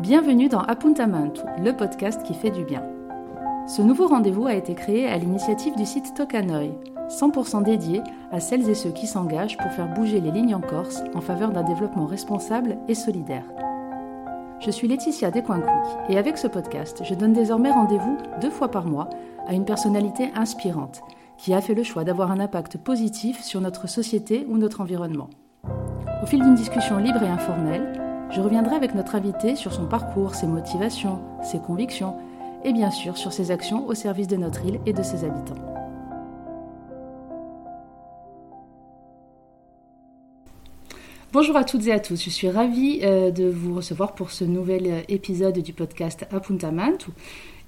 Bienvenue dans Apuntamento, le podcast qui fait du bien. Ce nouveau rendez-vous a été créé à l'initiative du site Tokanoi, 100% dédié à celles et ceux qui s'engagent pour faire bouger les lignes en Corse en faveur d'un développement responsable et solidaire. Je suis Laetitia Descoinquic et avec ce podcast, je donne désormais rendez-vous deux fois par mois à une personnalité inspirante qui a fait le choix d'avoir un impact positif sur notre société ou notre environnement. Au fil d'une discussion libre et informelle, je reviendrai avec notre invité sur son parcours, ses motivations, ses convictions et bien sûr sur ses actions au service de notre île et de ses habitants. Bonjour à toutes et à tous, je suis ravie euh, de vous recevoir pour ce nouvel euh, épisode du podcast Apuntamantu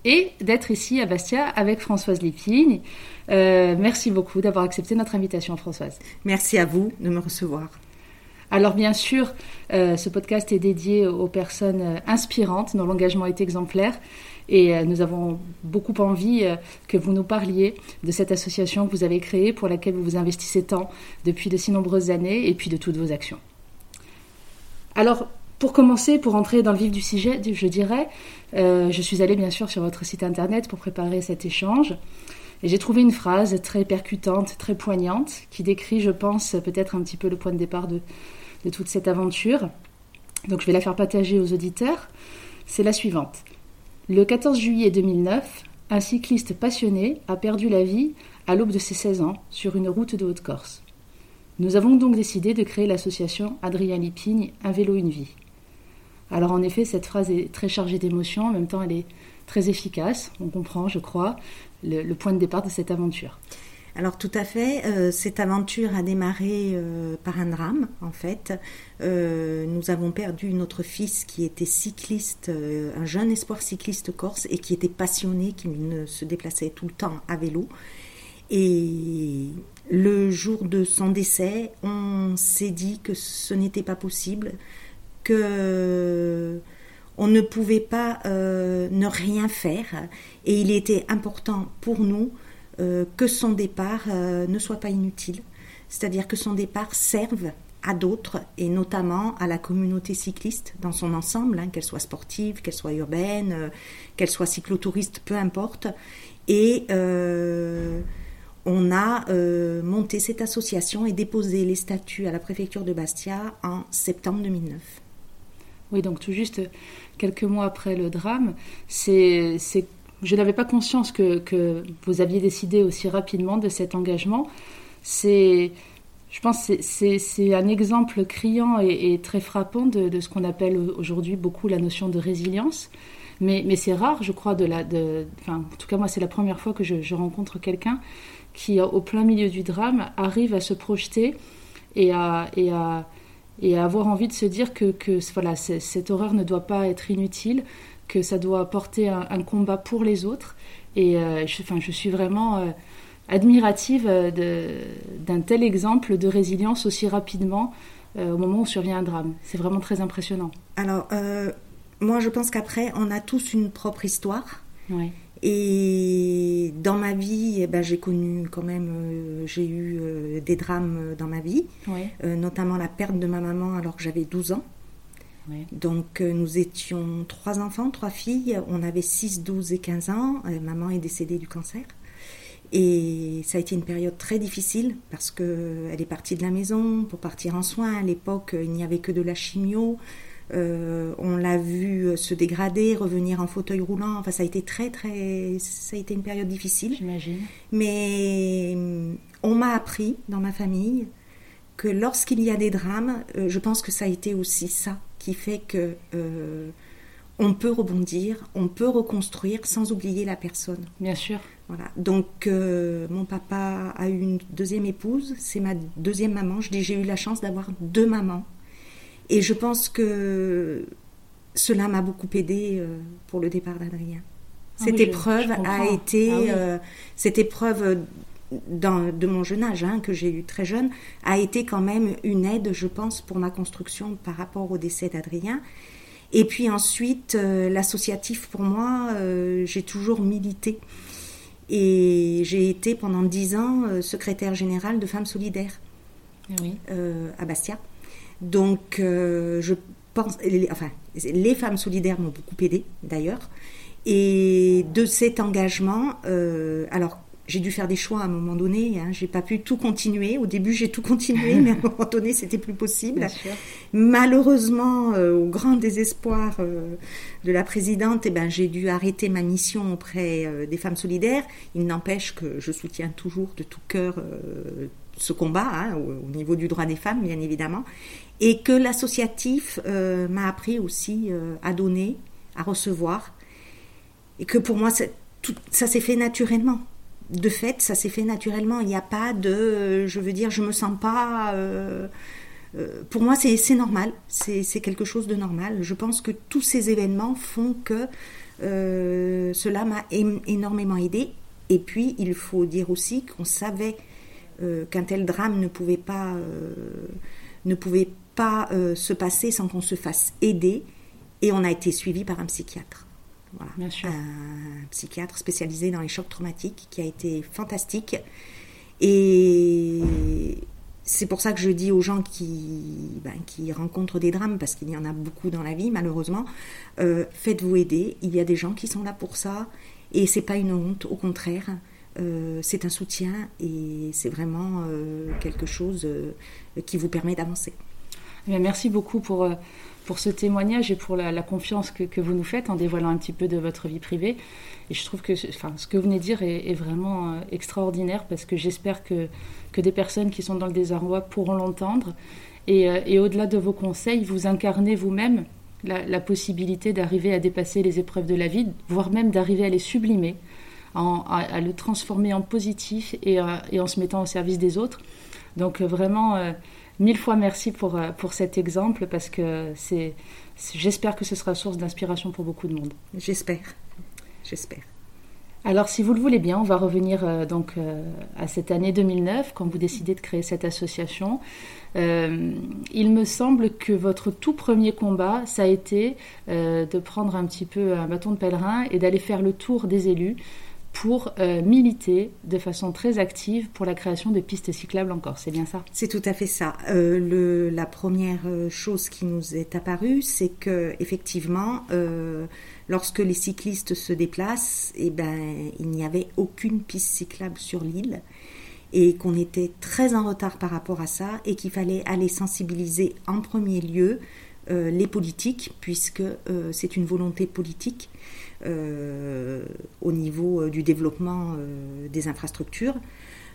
et d'être ici à Bastia avec Françoise Lépine. Euh, merci beaucoup d'avoir accepté notre invitation, Françoise. Merci à vous de me recevoir. Alors bien sûr, euh, ce podcast est dédié aux personnes euh, inspirantes dont l'engagement est exemplaire et euh, nous avons beaucoup envie que vous nous parliez de cette association que vous avez créée pour laquelle vous vous investissez tant depuis de si nombreuses années et puis de toutes vos actions. Alors pour commencer, pour entrer dans le vif du sujet, je dirais, je suis allée bien sûr sur votre site internet pour préparer cet échange. Et j'ai trouvé une phrase très percutante, très poignante, qui décrit, je pense, peut-être un petit peu le point de départ de, de toute cette aventure. Donc je vais la faire partager aux auditeurs. C'est la suivante. Le 14 juillet 2009, un cycliste passionné a perdu la vie à l'aube de ses 16 ans sur une route de Haute-Corse. Nous avons donc décidé de créer l'association Adrien Lipigne, Un vélo, une vie. Alors en effet, cette phrase est très chargée d'émotions, en même temps elle est très efficace, on comprend, je crois, le point de départ de cette aventure. Alors tout à fait, euh, cette aventure a démarré euh, par un drame en fait. Euh, nous avons perdu notre fils qui était cycliste, un jeune espoir cycliste corse et qui était passionné, qui se déplaçait tout le temps à vélo. Et le jour de son décès, on s'est dit que ce n'était pas possible, que on ne pouvait pas ne rien faire et il était important pour nous que son départ euh, ne soit pas inutile, c'est-à-dire que son départ serve à d'autres et notamment à la communauté cycliste dans son ensemble, hein, qu'elle soit sportive, qu'elle soit urbaine, euh, qu'elle soit cyclotouriste, peu importe. Et on a monté cette association et déposé les statuts à la préfecture de Bastia en septembre 2009. Oui, donc tout juste quelques mois après le drame, c'est je n'avais pas conscience que, vous aviez décidé aussi rapidement de cet engagement. C'est, je pense, c'est un exemple criant et, très frappant de, ce qu'on appelle aujourd'hui beaucoup la notion de résilience. Mais, c'est rare, je crois, en tout cas moi, c'est la première fois que je, rencontre quelqu'un qui, au plein milieu du drame, arrive à se projeter et à avoir envie de se dire que, que voilà, cette horreur ne doit pas être inutile, que ça doit porter un, combat pour les autres. Et euh, je, enfin, je suis vraiment euh, admirative euh, d'un tel exemple de résilience aussi rapidement au moment où survient un drame. C'est vraiment très impressionnant. Alors, moi, je pense qu'après, on a tous une propre histoire. Et dans ma vie, eh ben, j'ai connu quand même, j'ai eu des drames dans ma vie, notamment la perte de ma maman alors que j'avais 12 ans. Donc euh, nous étions trois enfants, trois filles. On avait 6, 12 et 15 ans. Euh, maman est décédée du cancer. Et ça a été une période très difficile parce qu'elle est partie de la maison pour partir en soins. À l'époque, il n'y avait que de la chimio. Euh, on l'a vu se dégrader, revenir en fauteuil roulant. Enfin, ça a été très, très. Ça a été une période difficile. J'imagine. Mais on m'a appris dans ma famille que lorsqu'il y a des drames, je pense que ça a été aussi ça qui fait que euh, on peut rebondir, on peut reconstruire sans oublier la personne. Bien sûr. Voilà. Donc euh, mon papa a eu une deuxième épouse, c'est ma deuxième maman. Je dis j'ai eu la chance d'avoir deux mamans, et je pense que cela m'a beaucoup aidé euh, pour le départ d'Adrien. Ah cette épreuve a été, ah cette épreuve de mon jeune âge, hein, que j'ai eu très jeune, a été quand même une aide, je pense, pour ma construction par rapport au décès d'Adrien. Et puis ensuite, euh, l'associatif, pour moi, euh, j'ai toujours milité. Et j'ai été pendant dix ans euh, secrétaire générale de Femmes Solidaires ah à Bastia. Donc, je pense, enfin, les femmes solidaires m'ont beaucoup aidé d'ailleurs. Et de cet engagement, alors j'ai dû faire des choix à un moment donné. Hein. J'ai pas pu tout continuer. Au début, j'ai tout continué, mais à un moment donné, c'était plus possible. Malheureusement, euh, au grand désespoir euh, de la présidente, eh ben, j'ai dû arrêter ma mission auprès euh, des femmes solidaires. Il n'empêche que je soutiens toujours de tout cœur ce combat hein, au, au, niveau du droit des femmes, bien évidemment, et que l'associatif m'a appris aussi à donner, à recevoir, et que pour moi, tout, ça s'est fait naturellement de fait, ça s'est fait naturellement. Il n'y a pas de, je veux dire, je me sens pas. Euh, euh, pour moi, c'est normal. C'est quelque chose de normal. Je pense que tous ces événements font que euh, cela m'a énormément aidé. Et puis, il faut dire aussi qu'on savait qu'un tel drame ne pouvait pas, ne pouvait pas se passer sans qu'on se fasse aider. Et on a été suivi par un psychiatre. Bien sûr. Un psychiatre spécialisé dans les chocs traumatiques qui a été fantastique. Et c'est pour ça que je dis aux gens qui, ben, qui rencontrent des drames, parce qu'il y en a beaucoup dans la vie, malheureusement, euh, faites-vous aider. Il y a des gens qui sont là pour ça. Et c'est pas une honte, au contraire. Euh, c'est un soutien et c'est vraiment euh, quelque chose qui vous permet d'avancer. Eh merci beaucoup pour pour ce témoignage et pour la, confiance que, vous nous faites en dévoilant un petit peu de votre vie privée. Et je trouve que ce que vous venez de dire est, vraiment euh, extraordinaire parce que j'espère que, que des personnes qui sont dans le désarroi pourront l'entendre. Et, euh, au-delà de vos conseils, vous incarnez vous-même la, possibilité d'arriver à dépasser les épreuves de la vie, voire même d'arriver à les sublimer, à, le transformer en positif euh, et, en se mettant au service des autres. Donc vraiment mille fois merci pour, euh, pour cet exemple parce que c'est, j'espère que ce sera source d'inspiration pour beaucoup de monde. J'espère, j'espère. Alors, si vous le voulez bien, on va revenir euh, donc euh, à cette année 2009, quand vous décidez de créer cette association. il me semble que votre tout premier combat, ça a été de prendre un petit peu un bâton de pèlerin et d'aller faire le tour des élus pour euh, militer de façon très active pour la création de pistes cyclables en Corse. C'est bien ça? C'est tout à fait ça. Euh, la première euh, chose qui nous est apparue, c'est que effectivement, lorsque les cyclistes se déplacent, eh ben, il n'y avait aucune piste cyclable sur l'île et qu'on était très en retard par rapport à ça et qu'il fallait aller sensibiliser en premier lieu les politiques, puisque c'est une volonté politique au niveau euh, du développement euh, des infrastructures.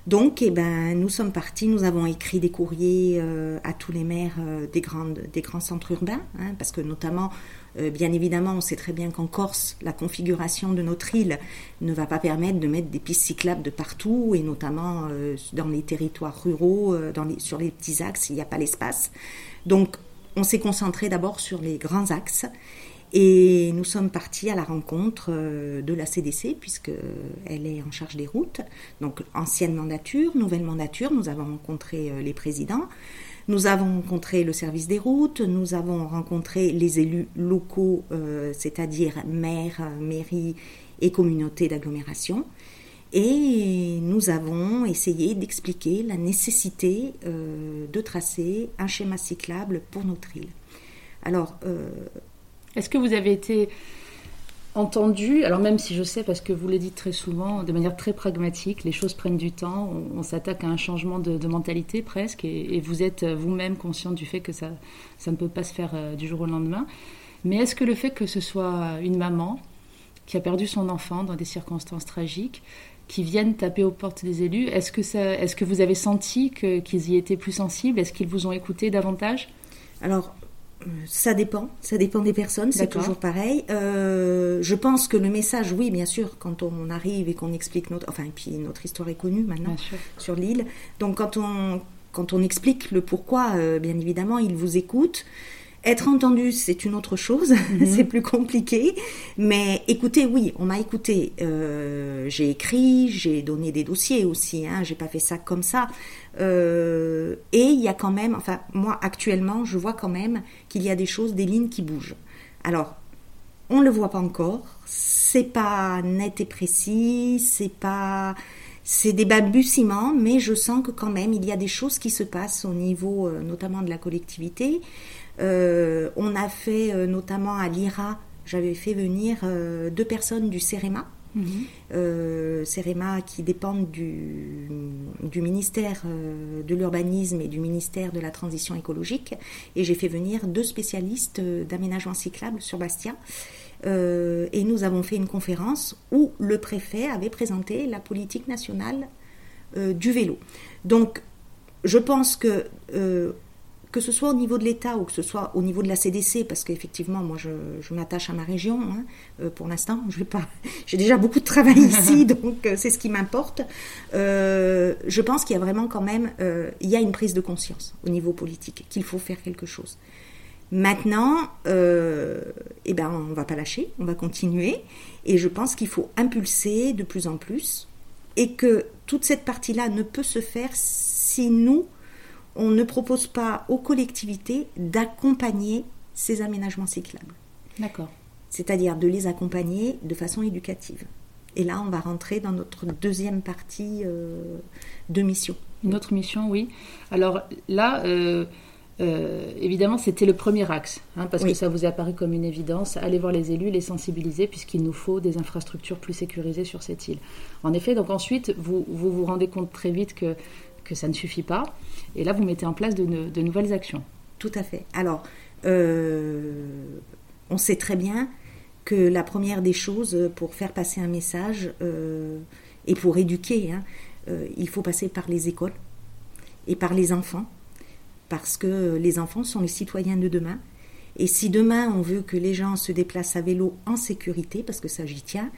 Donc, eh ben, nous sommes partis, nous avons écrit des courriers à tous les maires des, grandes, des grands centres urbains, hein, parce que notamment, bien évidemment, on sait très bien qu'en Corse, la configuration de notre île ne va pas permettre de mettre des pistes cyclables de partout, et notamment dans les territoires ruraux, dans les, sur les petits axes, il n'y a pas l'espace. Donc, on s'est concentré d'abord sur les grands axes. Et nous sommes partis à la rencontre euh, de la CDC, puisqu'elle est en charge des routes. Donc, ancienne mandature, nouvelle mandature, nous avons rencontré euh, les présidents. Nous avons rencontré le service des routes, nous avons rencontré les élus locaux, euh, c'est-à-dire maires, mairies et communautés d'agglomération. Et nous avons essayé d'expliquer la nécessité de tracer un schéma cyclable pour notre île. Alors, est-ce que vous avez été entendu, alors même si je sais, parce que vous le dites très souvent, de manière très pragmatique, les choses prennent du temps, on, s'attaque à un changement de, mentalité presque, et, vous êtes vous-même conscient du fait que ça, ça ne peut pas se faire euh, du jour au lendemain. Mais est-ce que le fait que ce soit une maman qui a perdu son enfant dans des circonstances tragiques, qui vienne taper aux portes des élus, est-ce que, ça, est-ce que vous avez senti qu'ils y étaient plus sensibles? Est-ce qu'ils vous ont écouté davantage? Alors, ça dépend, ça dépend des personnes, c'est toujours pareil. Euh, je pense que le message, oui, bien sûr, quand on arrive et qu'on explique notre, enfin, et puis notre histoire est connue maintenant sur l'île. Donc quand on quand on explique le pourquoi, euh, bien évidemment, ils vous écoutent. Être entendu, c'est une autre chose, mhm. c'est plus compliqué. Mais écoutez, oui, on m'a écouté. Euh, j'ai écrit, j'ai donné des dossiers aussi. Hein, j'ai pas fait ça comme ça. Euh, et il y a quand même, enfin, moi actuellement, je vois quand même qu'il y a des choses, des lignes qui bougent. Alors, on le voit pas encore. C'est pas net et précis. C'est pas c'est des balbutiements, mais je sens que quand même il y a des choses qui se passent au niveau euh, notamment de la collectivité. On a fait notamment à l'IRA, j'avais fait venir deux personnes du CEREMA, euh, CEREMA qui dépendent du, du ministère euh, de l'urbanisme et du ministère de la transition écologique. Et j'ai fait venir deux spécialistes euh, d'aménagement cyclable sur Bastia. et nous avons fait une conférence où le préfet avait présenté la politique nationale du vélo. Donc, je pense que que ce soit au niveau de l'État ou que ce soit au niveau de la CDC, parce qu'effectivement, moi, je, m'attache à ma région. Hein, euh, pour l'instant, je vais pas. J'ai déjà beaucoup de travail ici, donc euh, c'est ce qui m'importe. Euh, je pense qu'il y a vraiment quand même, il y a une prise de conscience au niveau politique qu'il faut faire quelque chose. Maintenant, eh ben, on va pas lâcher, on va continuer, et je pense qu'il faut impulser de plus en plus, et que toute cette partie-là ne peut se faire si nous on ne propose pas aux collectivités d'accompagner ces aménagements cyclables. D'accord. C'est-à-dire de les accompagner de façon éducative. Et là, on va rentrer dans notre deuxième partie euh, de mission. Une autre mission, oui. Alors là, euh, euh, évidemment, c'était le premier axe, hein, parce que ça vous est apparu comme une évidence. Allez voir les élus, les sensibiliser, puisqu'il nous faut des infrastructures plus sécurisées sur cette île. En effet, donc ensuite, vous vous, vous rendez compte très vite que que ça ne suffit pas. Et là, vous mettez en place de, nouvelles actions. Tout à fait. Alors, euh, on sait très bien que la première des choses pour faire passer un message euh, et pour éduquer, hein, euh, il faut passer par les écoles et par les enfants, parce que les enfants sont les citoyens de demain. Et si demain on veut que les gens se déplacent à vélo en sécurité, parce que ça j'y tiens,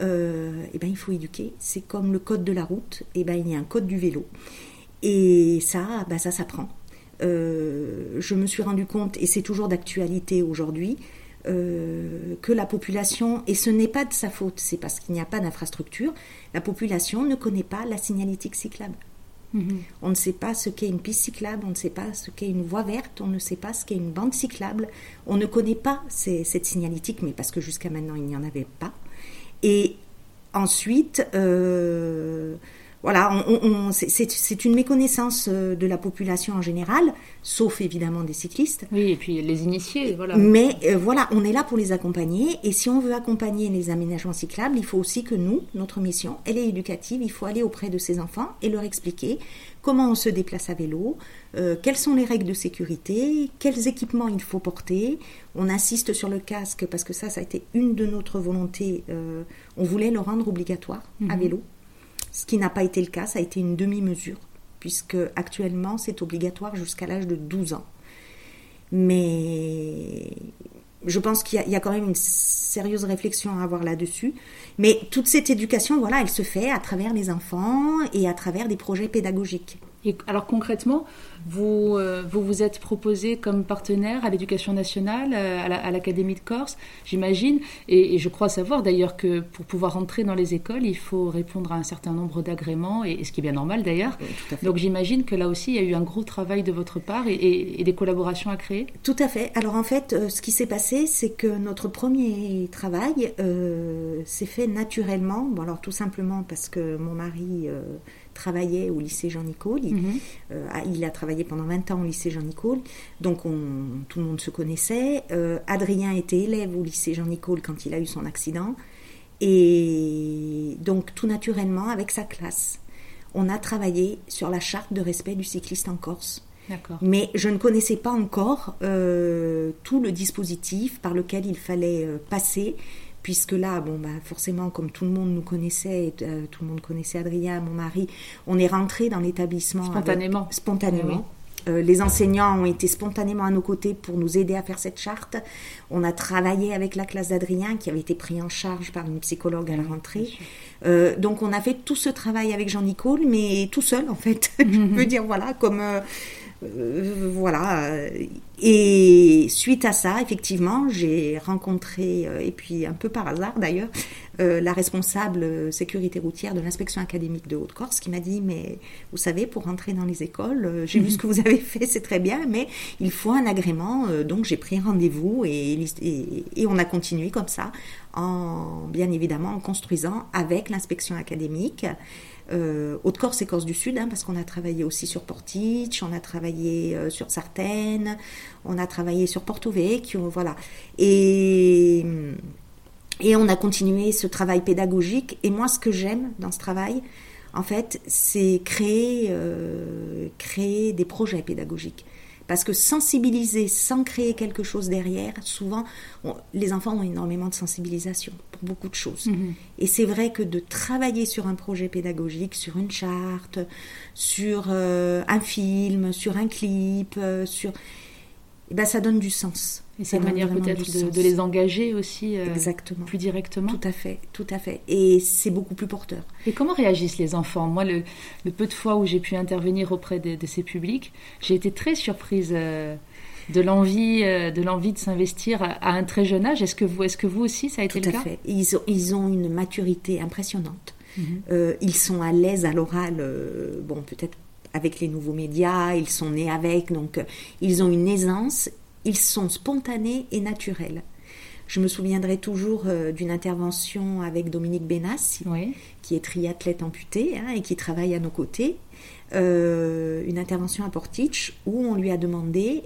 eh ben, il faut éduquer. C'est comme le code de la route, et eh ben, il y a un code du vélo. Et ça, bah ça s'apprend. Euh, je me suis rendu compte, et c'est toujours d'actualité aujourd'hui, euh, que la population, et ce n'est pas de sa faute, c'est parce qu'il n'y a pas d'infrastructure, la population ne connaît pas la signalétique cyclable. Mhm. On ne sait pas ce qu'est une piste cyclable, on ne sait pas ce qu'est une voie verte, on ne sait pas ce qu'est une bande cyclable, on ne connaît pas cette signalétique, mais parce que jusqu'à maintenant il n'y en avait pas. Et ensuite, euh, voilà, c'est une méconnaissance euh, de la population en général, sauf évidemment des cyclistes. Oui, et puis les initiés, voilà. Mais euh, voilà, on est là pour les accompagner. Et si on veut accompagner les aménagements cyclables, il faut aussi que nous, notre mission, elle est éducative. Il faut aller auprès de ces enfants et leur expliquer comment on se déplace à vélo, euh, quelles sont les règles de sécurité, quels équipements il faut porter. On insiste sur le casque parce que ça, ça a été une de notre volontés. on voulait le rendre obligatoire à mhm. vélo ce qui n'a pas été le cas, ça a été une demi-mesure, puisque actuellement c'est obligatoire jusqu'à l'âge de 12 ans. Mais je pense qu'il y, a quand même une sérieuse réflexion à avoir là-dessus. Mais toute cette éducation, voilà, elle se fait à travers les enfants et à travers des projets pédagogiques. Et alors concrètement, vous, euh, vous vous êtes proposé comme partenaire à l'éducation nationale, euh, à l'Académie de Corse, j'imagine, et, je crois savoir d'ailleurs que pour pouvoir entrer dans les écoles, il faut répondre à un certain nombre d'agréments, et, ce qui est bien normal d'ailleurs. Donc j'imagine que là aussi, il y a eu un gros travail de votre part et, des collaborations à créer. Tout à fait. Alors en fait, euh, ce qui s'est passé, c'est que notre premier travail s'est fait naturellement. Bon alors tout simplement parce que mon mari travaillait au lycée Jean-Nicole. Mhm. Euh, il, a travaillé pendant 20 ans au lycée Jean-Nicole, donc on, tout le monde se connaissait. Euh, Adrien était élève au lycée Jean-Nicole quand il a eu son accident. Et donc tout naturellement, avec sa classe, on a travaillé sur la charte de respect du cycliste en Corse. Mais je ne connaissais pas encore euh, tout le dispositif par lequel il fallait passer puisque là, bon, bah, forcément, comme tout le monde nous connaissait, euh, tout le monde connaissait Adrien, mon mari, on est rentré dans l'établissement spontanément. spontanément. Euh, les enseignants ont été spontanément à nos côtés pour nous aider à faire cette charte. On a travaillé avec la classe d'Adrien qui avait été pris en charge par une psychologue à la rentrée. Euh, donc on a fait tout ce travail avec Jean-Nicole, mais tout seul en fait. Je peux dire voilà, comme euh, voilà. Et suite à ça, effectivement, j'ai rencontré, euh, et puis un peu par hasard d'ailleurs, euh, la responsable sécurité routière de l'inspection académique de Haute-Corse qui m'a dit, mais vous savez, pour rentrer dans les écoles, j'ai vu ce que vous avez fait, c'est très bien, mais il faut un agrément. donc j'ai pris rendez-vous et, et, on a continué comme ça, en, bien évidemment en construisant avec l'inspection académique. Euh, Haute-Corse et Corse du Sud, hein, parce qu'on a travaillé aussi sur Portich, on a travaillé euh, sur Sartène, on a travaillé sur Porto Vecchio, voilà. Et, et on a continué ce travail pédagogique. Et moi, ce que j'aime dans ce travail, en fait, c'est créer, euh, créer des projets pédagogiques. Parce que sensibiliser sans créer quelque chose derrière, souvent, les enfants ont énormément de sensibilisation pour beaucoup de choses. Mhm. Et c'est vrai que de travailler sur un projet pédagogique, sur une charte, sur euh, un film, sur un clip, euh, sur eh ben, ça donne du sens. Et c'est une manière peut-être de, les engager aussi euh, Exactement. plus directement. Tout à fait, tout à fait. Et c'est beaucoup plus porteur. Et comment réagissent les enfants? Moi, le, peu de fois où j'ai pu intervenir auprès de, ces publics, j'ai été très surprise euh, de l'envie, euh, de l'envie de s'investir à, un très jeune âge. Est-ce que vous, est-ce que vous aussi, ça a été le cas? Tout à fait. Ils ont, ils ont une maturité impressionnante. Mhm. ils sont à l'aise à l'oral. bon, peut-être avec les nouveaux médias, ils sont nés avec, donc euh, ils ont une aisance, ils sont spontanés et naturels. Je me souviendrai toujours euh, d'une intervention avec Dominique Benassi, qui est triathlète amputé hein, et qui travaille à nos côtés. Euh, une intervention à Portich où on lui a demandé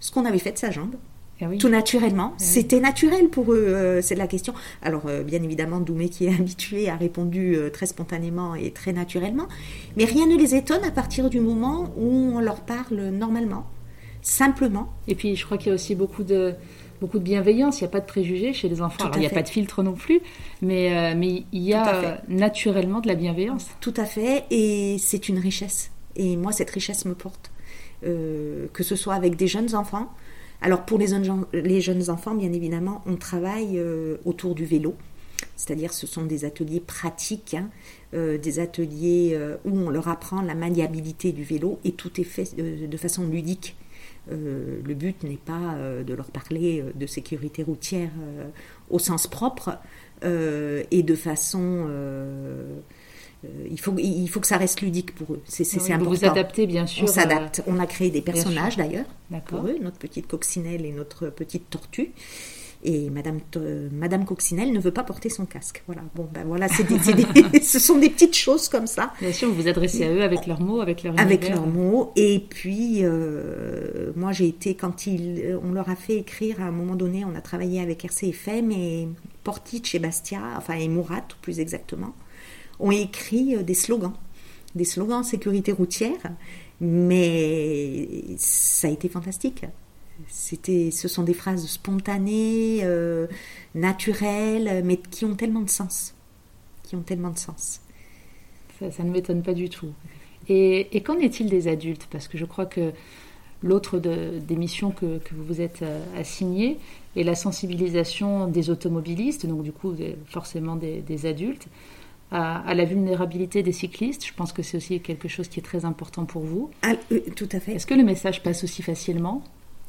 ce qu'on avait fait de sa jambe. Eh tout naturellement. Eh C'était naturel pour eux, euh, c'est de la question. Alors, euh, bien évidemment, Doumé, qui est habitué, a répondu euh, très spontanément et très naturellement. Mais rien ne les étonne à partir du moment où on leur parle normalement, simplement. Et puis, je crois qu'il y a aussi beaucoup de, beaucoup de bienveillance. Il n'y a pas de préjugés chez les enfants. Alors, il n'y a pas de filtre non plus, mais, mais il y a naturellement de la bienveillance. Tout à fait. Et c'est une richesse. Et moi, cette richesse me porte. que ce soit avec des jeunes enfants, alors pour les jeunes, enfants, bien évidemment, on travaille euh, autour du vélo. C'est-à-dire ce sont des ateliers pratiques, hein, euh, des ateliers euh, où on leur apprend la maniabilité du vélo et tout est fait de façon ludique. le but n'est pas de leur parler de sécurité routière au sens propre et de façon il, faut, il faut que ça reste ludique pour eux. C'est oui, important. Vous adaptez, bien sûr. On s'adapte. On a créé des personnages d'ailleurs pour eux, notre petite coccinelle et notre petite tortue. Et Madame, Madame Coccinelle ne veut pas porter son casque. Voilà. Bon, ben voilà, ce sont des petites choses comme ça. Bien sûr, vous vous adressez à eux avec leurs mots, avec leurs Avec leurs mots. Et puis, euh, moi, j'ai été, quand ils, on leur a fait écrire, à un moment donné, on a travaillé avec RCFM et Portich et Bastia, enfin, et Mourat, plus exactement ont écrit euh, des slogans, des slogans sécurité routière, mais ça a été fantastique. C'était, ce sont des phrases spontanées, euh, naturelles, mais qui ont tellement de sens, qui ont tellement de sens. Ça, ne m'étonne pas du tout. Et, qu'en est-il des adultes? Parce que je crois que l'autre des missions que, vous vous êtes euh, assignées est la sensibilisation des automobilistes, donc du coup forcément des adultes à, la vulnérabilité des cyclistes. Je pense que c'est aussi quelque chose qui est très important pour vous. Ah, euh, tout à fait. Est-ce que le message passe aussi facilement?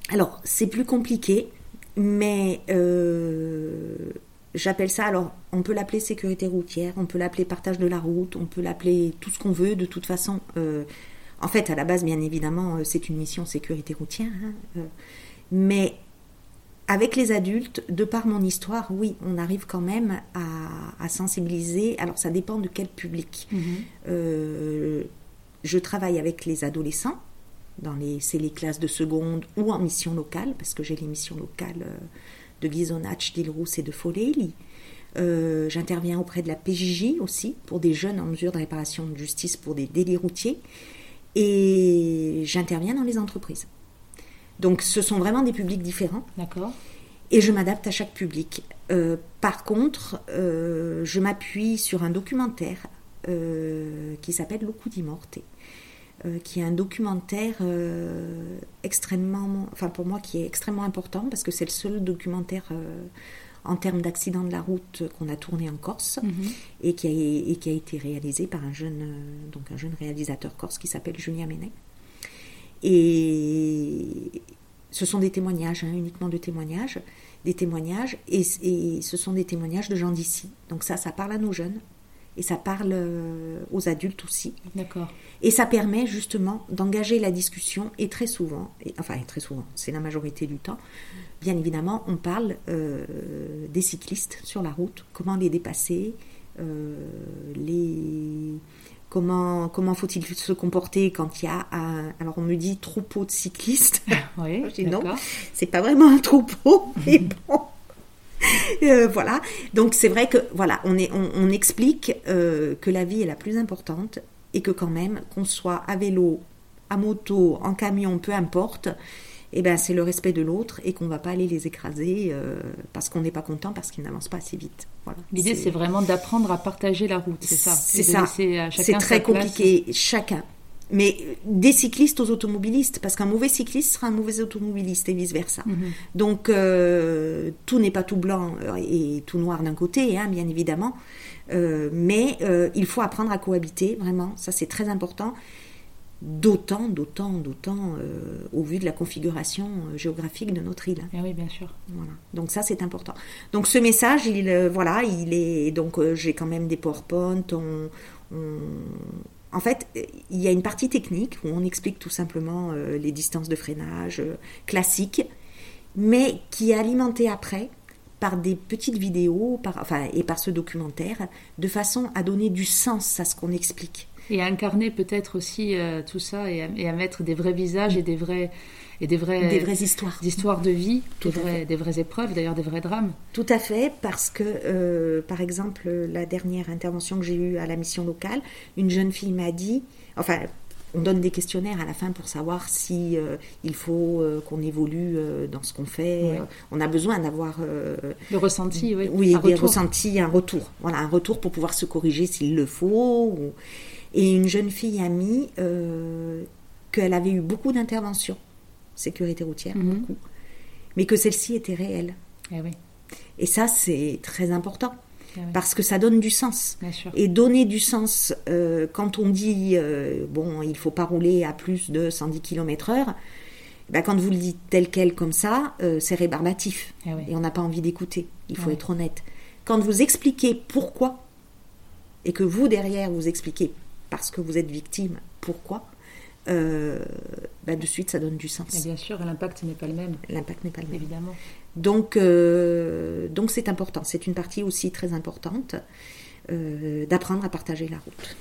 Alors, c'est plus compliqué, mais euh, j'appelle ça, alors, on peut l'appeler sécurité routière, on peut l'appeler partage de la route, on peut l'appeler tout ce qu'on veut, de toute façon. Euh, en fait, à la base, bien évidemment, c'est une mission sécurité routière, hein, mais avec les adultes, de par mon histoire, oui, on arrive quand même à, sensibiliser. Alors ça dépend de quel public. Mhm. Euh, je travaille avec les adolescents, dans les, c'est les classes de seconde ou en mission locale, parce que j'ai les missions locales euh, de Ghisonach, d'Île-Rousse et de Foléli. Euh, j'interviens auprès de la PJJ aussi, pour des jeunes en mesure de réparation de justice pour des délits routiers. Et j'interviens dans les entreprises. Donc ce sont vraiment des publics différents. D'accord. Et je m'adapte à chaque public. Euh, par contre, euh, je m'appuie sur un documentaire euh, qui s'appelle Locu di Morte, qui est un documentaire extrêmement, enfin pour moi qui est extrêmement important parce que c'est le seul documentaire en termes d'accident de la route qu'on a tourné en Corse mhm. et, qui a, et, qui a, été réalisé par un jeune, donc un jeune réalisateur corse qui s'appelle Julien Ménet. Et ce sont des témoignages, hein, uniquement de témoignages, des témoignages, et, ce sont des témoignages de gens d'ici. Donc ça, ça parle à nos jeunes, et ça parle euh, aux adultes aussi. D'accord. Et ça permet justement d'engager la discussion, et très souvent, et, enfin très souvent, c'est la majorité du temps, bien évidemment, on parle euh, des cyclistes sur la route, comment les dépasser, les comment, comment faut-il se comporter quand il y a un, alors on me dit troupeau de cyclistes. Oui, Je dis non, c'est pas vraiment un troupeau, mais bon. Euh, voilà, donc c'est vrai que voilà, on, est, on, explique euh, que la vie est la plus importante et que quand même, qu'on soit à vélo, à moto, en camion, peu importe, eh ben, c'est le respect de l'autre et qu'on ne va pas aller les écraser euh, parce qu'on n'est pas content, parce qu'ils n'avancent pas assez vite. Voilà. L'idée, c'est vraiment d'apprendre à partager la route, c'est ça C'est ça. C'est très compliqué, chacun. Mais des cyclistes aux automobilistes, parce qu'un mauvais cycliste sera un mauvais automobiliste et vice-versa. Mhm. Donc, euh, tout n'est pas tout blanc et tout noir d'un côté, hein, bien évidemment. Euh, mais il faut apprendre à cohabiter, vraiment, ça c'est très important d'autant, d'autant, d'autant euh, au vu de la configuration euh, géographique de notre île. Ah oui, bien sûr. Voilà. Donc ça, c'est important. Donc ce message, il, euh, voilà, il est donc j'ai quand même des PowerPoint. On, En fait, il y a une partie technique où on explique tout simplement les distances de freinage classiques, mais qui est alimentée après par des petites vidéos, par, enfin, et par ce documentaire, de façon à donner du sens à ce qu'on explique. Et à incarner peut-être aussi euh, tout ça et à, mettre des vrais visages et des vrais et des vraies, des vraies histoires. D'histoires de vie, des, vrais, des vraies épreuves, d'ailleurs des vrais drames. Tout à fait, parce que, euh, par exemple, la dernière intervention que j'ai eue à la mission locale, une jeune fille m'a dit, enfin, on donne des questionnaires à la fin pour savoir si euh, il faut qu'on évolue dans ce qu'on fait. on a besoin d'avoir le ressenti, oui. Oui, un des ressentis, un retour. Voilà, un retour pour pouvoir se corriger s'il le faut. Ou et une jeune fille amie euh, qu'elle avait eu beaucoup d'interventions, sécurité routière, mhm. beaucoup, mais que celle-ci était réelle. Eh Et ça, c'est très important. Eh parce que ça donne du sens. sûr. Et donner du sens, euh, quand on dit, euh, bon, il faut pas rouler à plus de 110 km/h, ben, quand vous le dites tel quel comme ça, c'est rébarbatif. Eh et on n'a pas envie d'écouter. Il faut être honnête. Quand vous expliquez pourquoi, et que vous, derrière, vous expliquez parce que vous êtes victime, pourquoi euh, bah, de suite ça donne du sens. Et bien sûr, l'impact n'est pas le même. L'impact n'est pas le même. Évidemment. Donc, euh, donc c'est important. C'est une partie aussi très importante euh, d'apprendre à partager la route.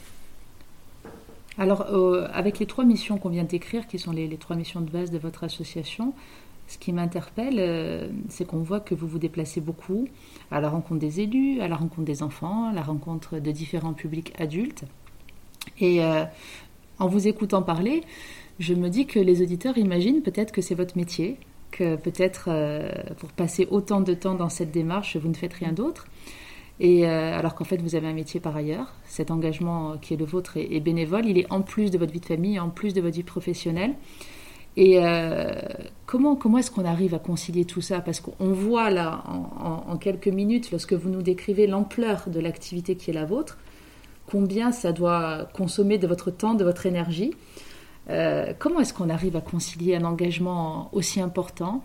Alors, avec les trois missions qu'on vient d'écrire, qui sont les, les, trois missions de base de votre association, ce qui m'interpelle, c'est qu'on voit que vous vous déplacez beaucoup à la rencontre des élus, à la rencontre des enfants, à la rencontre de différents publics adultes. Et euh, en vous écoutant parler, je me dis que les auditeurs imaginent peut-être que c'est votre métier, que peut-être euh, pour passer autant de temps dans cette démarche, vous ne faites rien d'autre. Et euh, alors qu'en fait, vous avez un métier par ailleurs. Cet engagement qui est le vôtre est, bénévole. Il est en plus de votre vie de famille, en plus de votre vie professionnelle. Et comment, comment est-ce qu'on arrive à concilier tout ça? Parce qu'on voit là, en, quelques minutes, lorsque vous nous décrivez l'ampleur de l'activité qui est la vôtre, combien ça doit consommer de votre temps, de votre énergie. Euh, comment est-ce qu'on arrive à concilier un engagement aussi important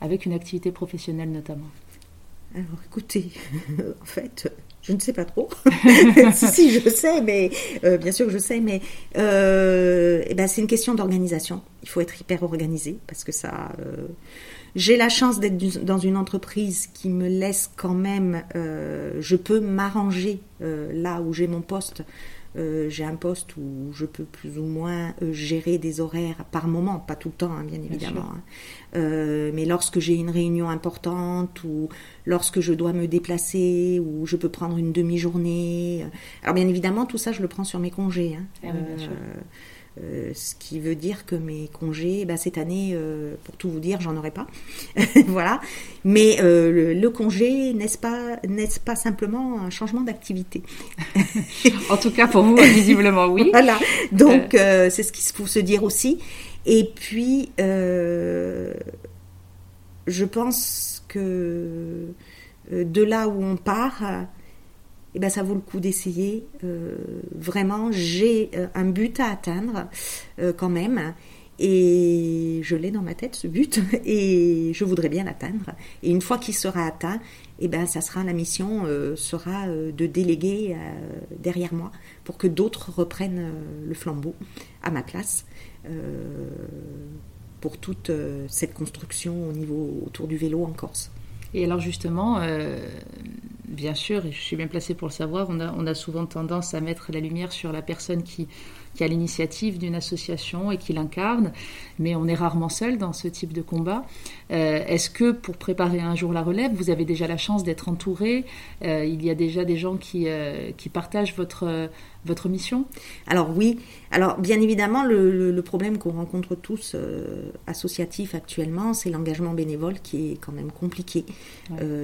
avec une activité professionnelle notamment? Alors écoutez, en fait, je ne sais pas trop. si, je sais, mais euh, bien sûr que je sais, mais euh, eh ben, c'est une question d'organisation. Il faut être hyper organisé parce que ça, j'ai la chance d'être dans une entreprise qui me laisse quand même, euh, je peux m'arranger euh, là où j'ai mon poste. Euh, j'ai un poste où je peux plus ou moins gérer des horaires par moment, pas tout le temps, hein, bien évidemment. Hein. mais lorsque j'ai une réunion importante ou lorsque je dois me déplacer ou je peux prendre une demi-journée. Alors bien évidemment, tout ça, je le prends sur mes congés. Hein. Ah bien sûr. Euh, ce qui veut dire que mes congés, bah, cette année, euh, pour tout vous dire, j'en aurai pas. voilà. Mais euh, le, congé, n'est-ce pas, n'est-ce pas simplement un changement d'activité? En tout cas, pour vous, visiblement, oui. voilà. Donc, c'est ce qu'il faut se dire aussi. Et puis, je pense que de là où on part, eh ben, ça vaut le coup d'essayer. Euh, vraiment, j'ai euh, un but à atteindre euh, quand même. Et je l'ai dans ma tête, ce but, et je voudrais bien l'atteindre. Et une fois qu'il sera atteint, eh ben, ça sera la mission sera de déléguer derrière moi pour que d'autres reprennent le flambeau à ma place pour toute cette construction au niveau autour du vélo en Corse. Et alors justement, Bien sûr, et je suis bien placée pour le savoir, on a, on a souvent tendance à mettre la lumière sur la personne qui, qui a l'initiative d'une association et qui l'incarne, mais on est rarement seul dans ce type de combat. Euh, est-ce que pour préparer un jour la relève, vous avez déjà la chance d'être entouré euh, Il y a déjà des gens qui, euh, qui partagent votre, votre mission? Alors oui, alors bien évidemment, le, le, problème qu'on rencontre tous associatifs actuellement, c'est l'engagement bénévole qui est quand même compliqué,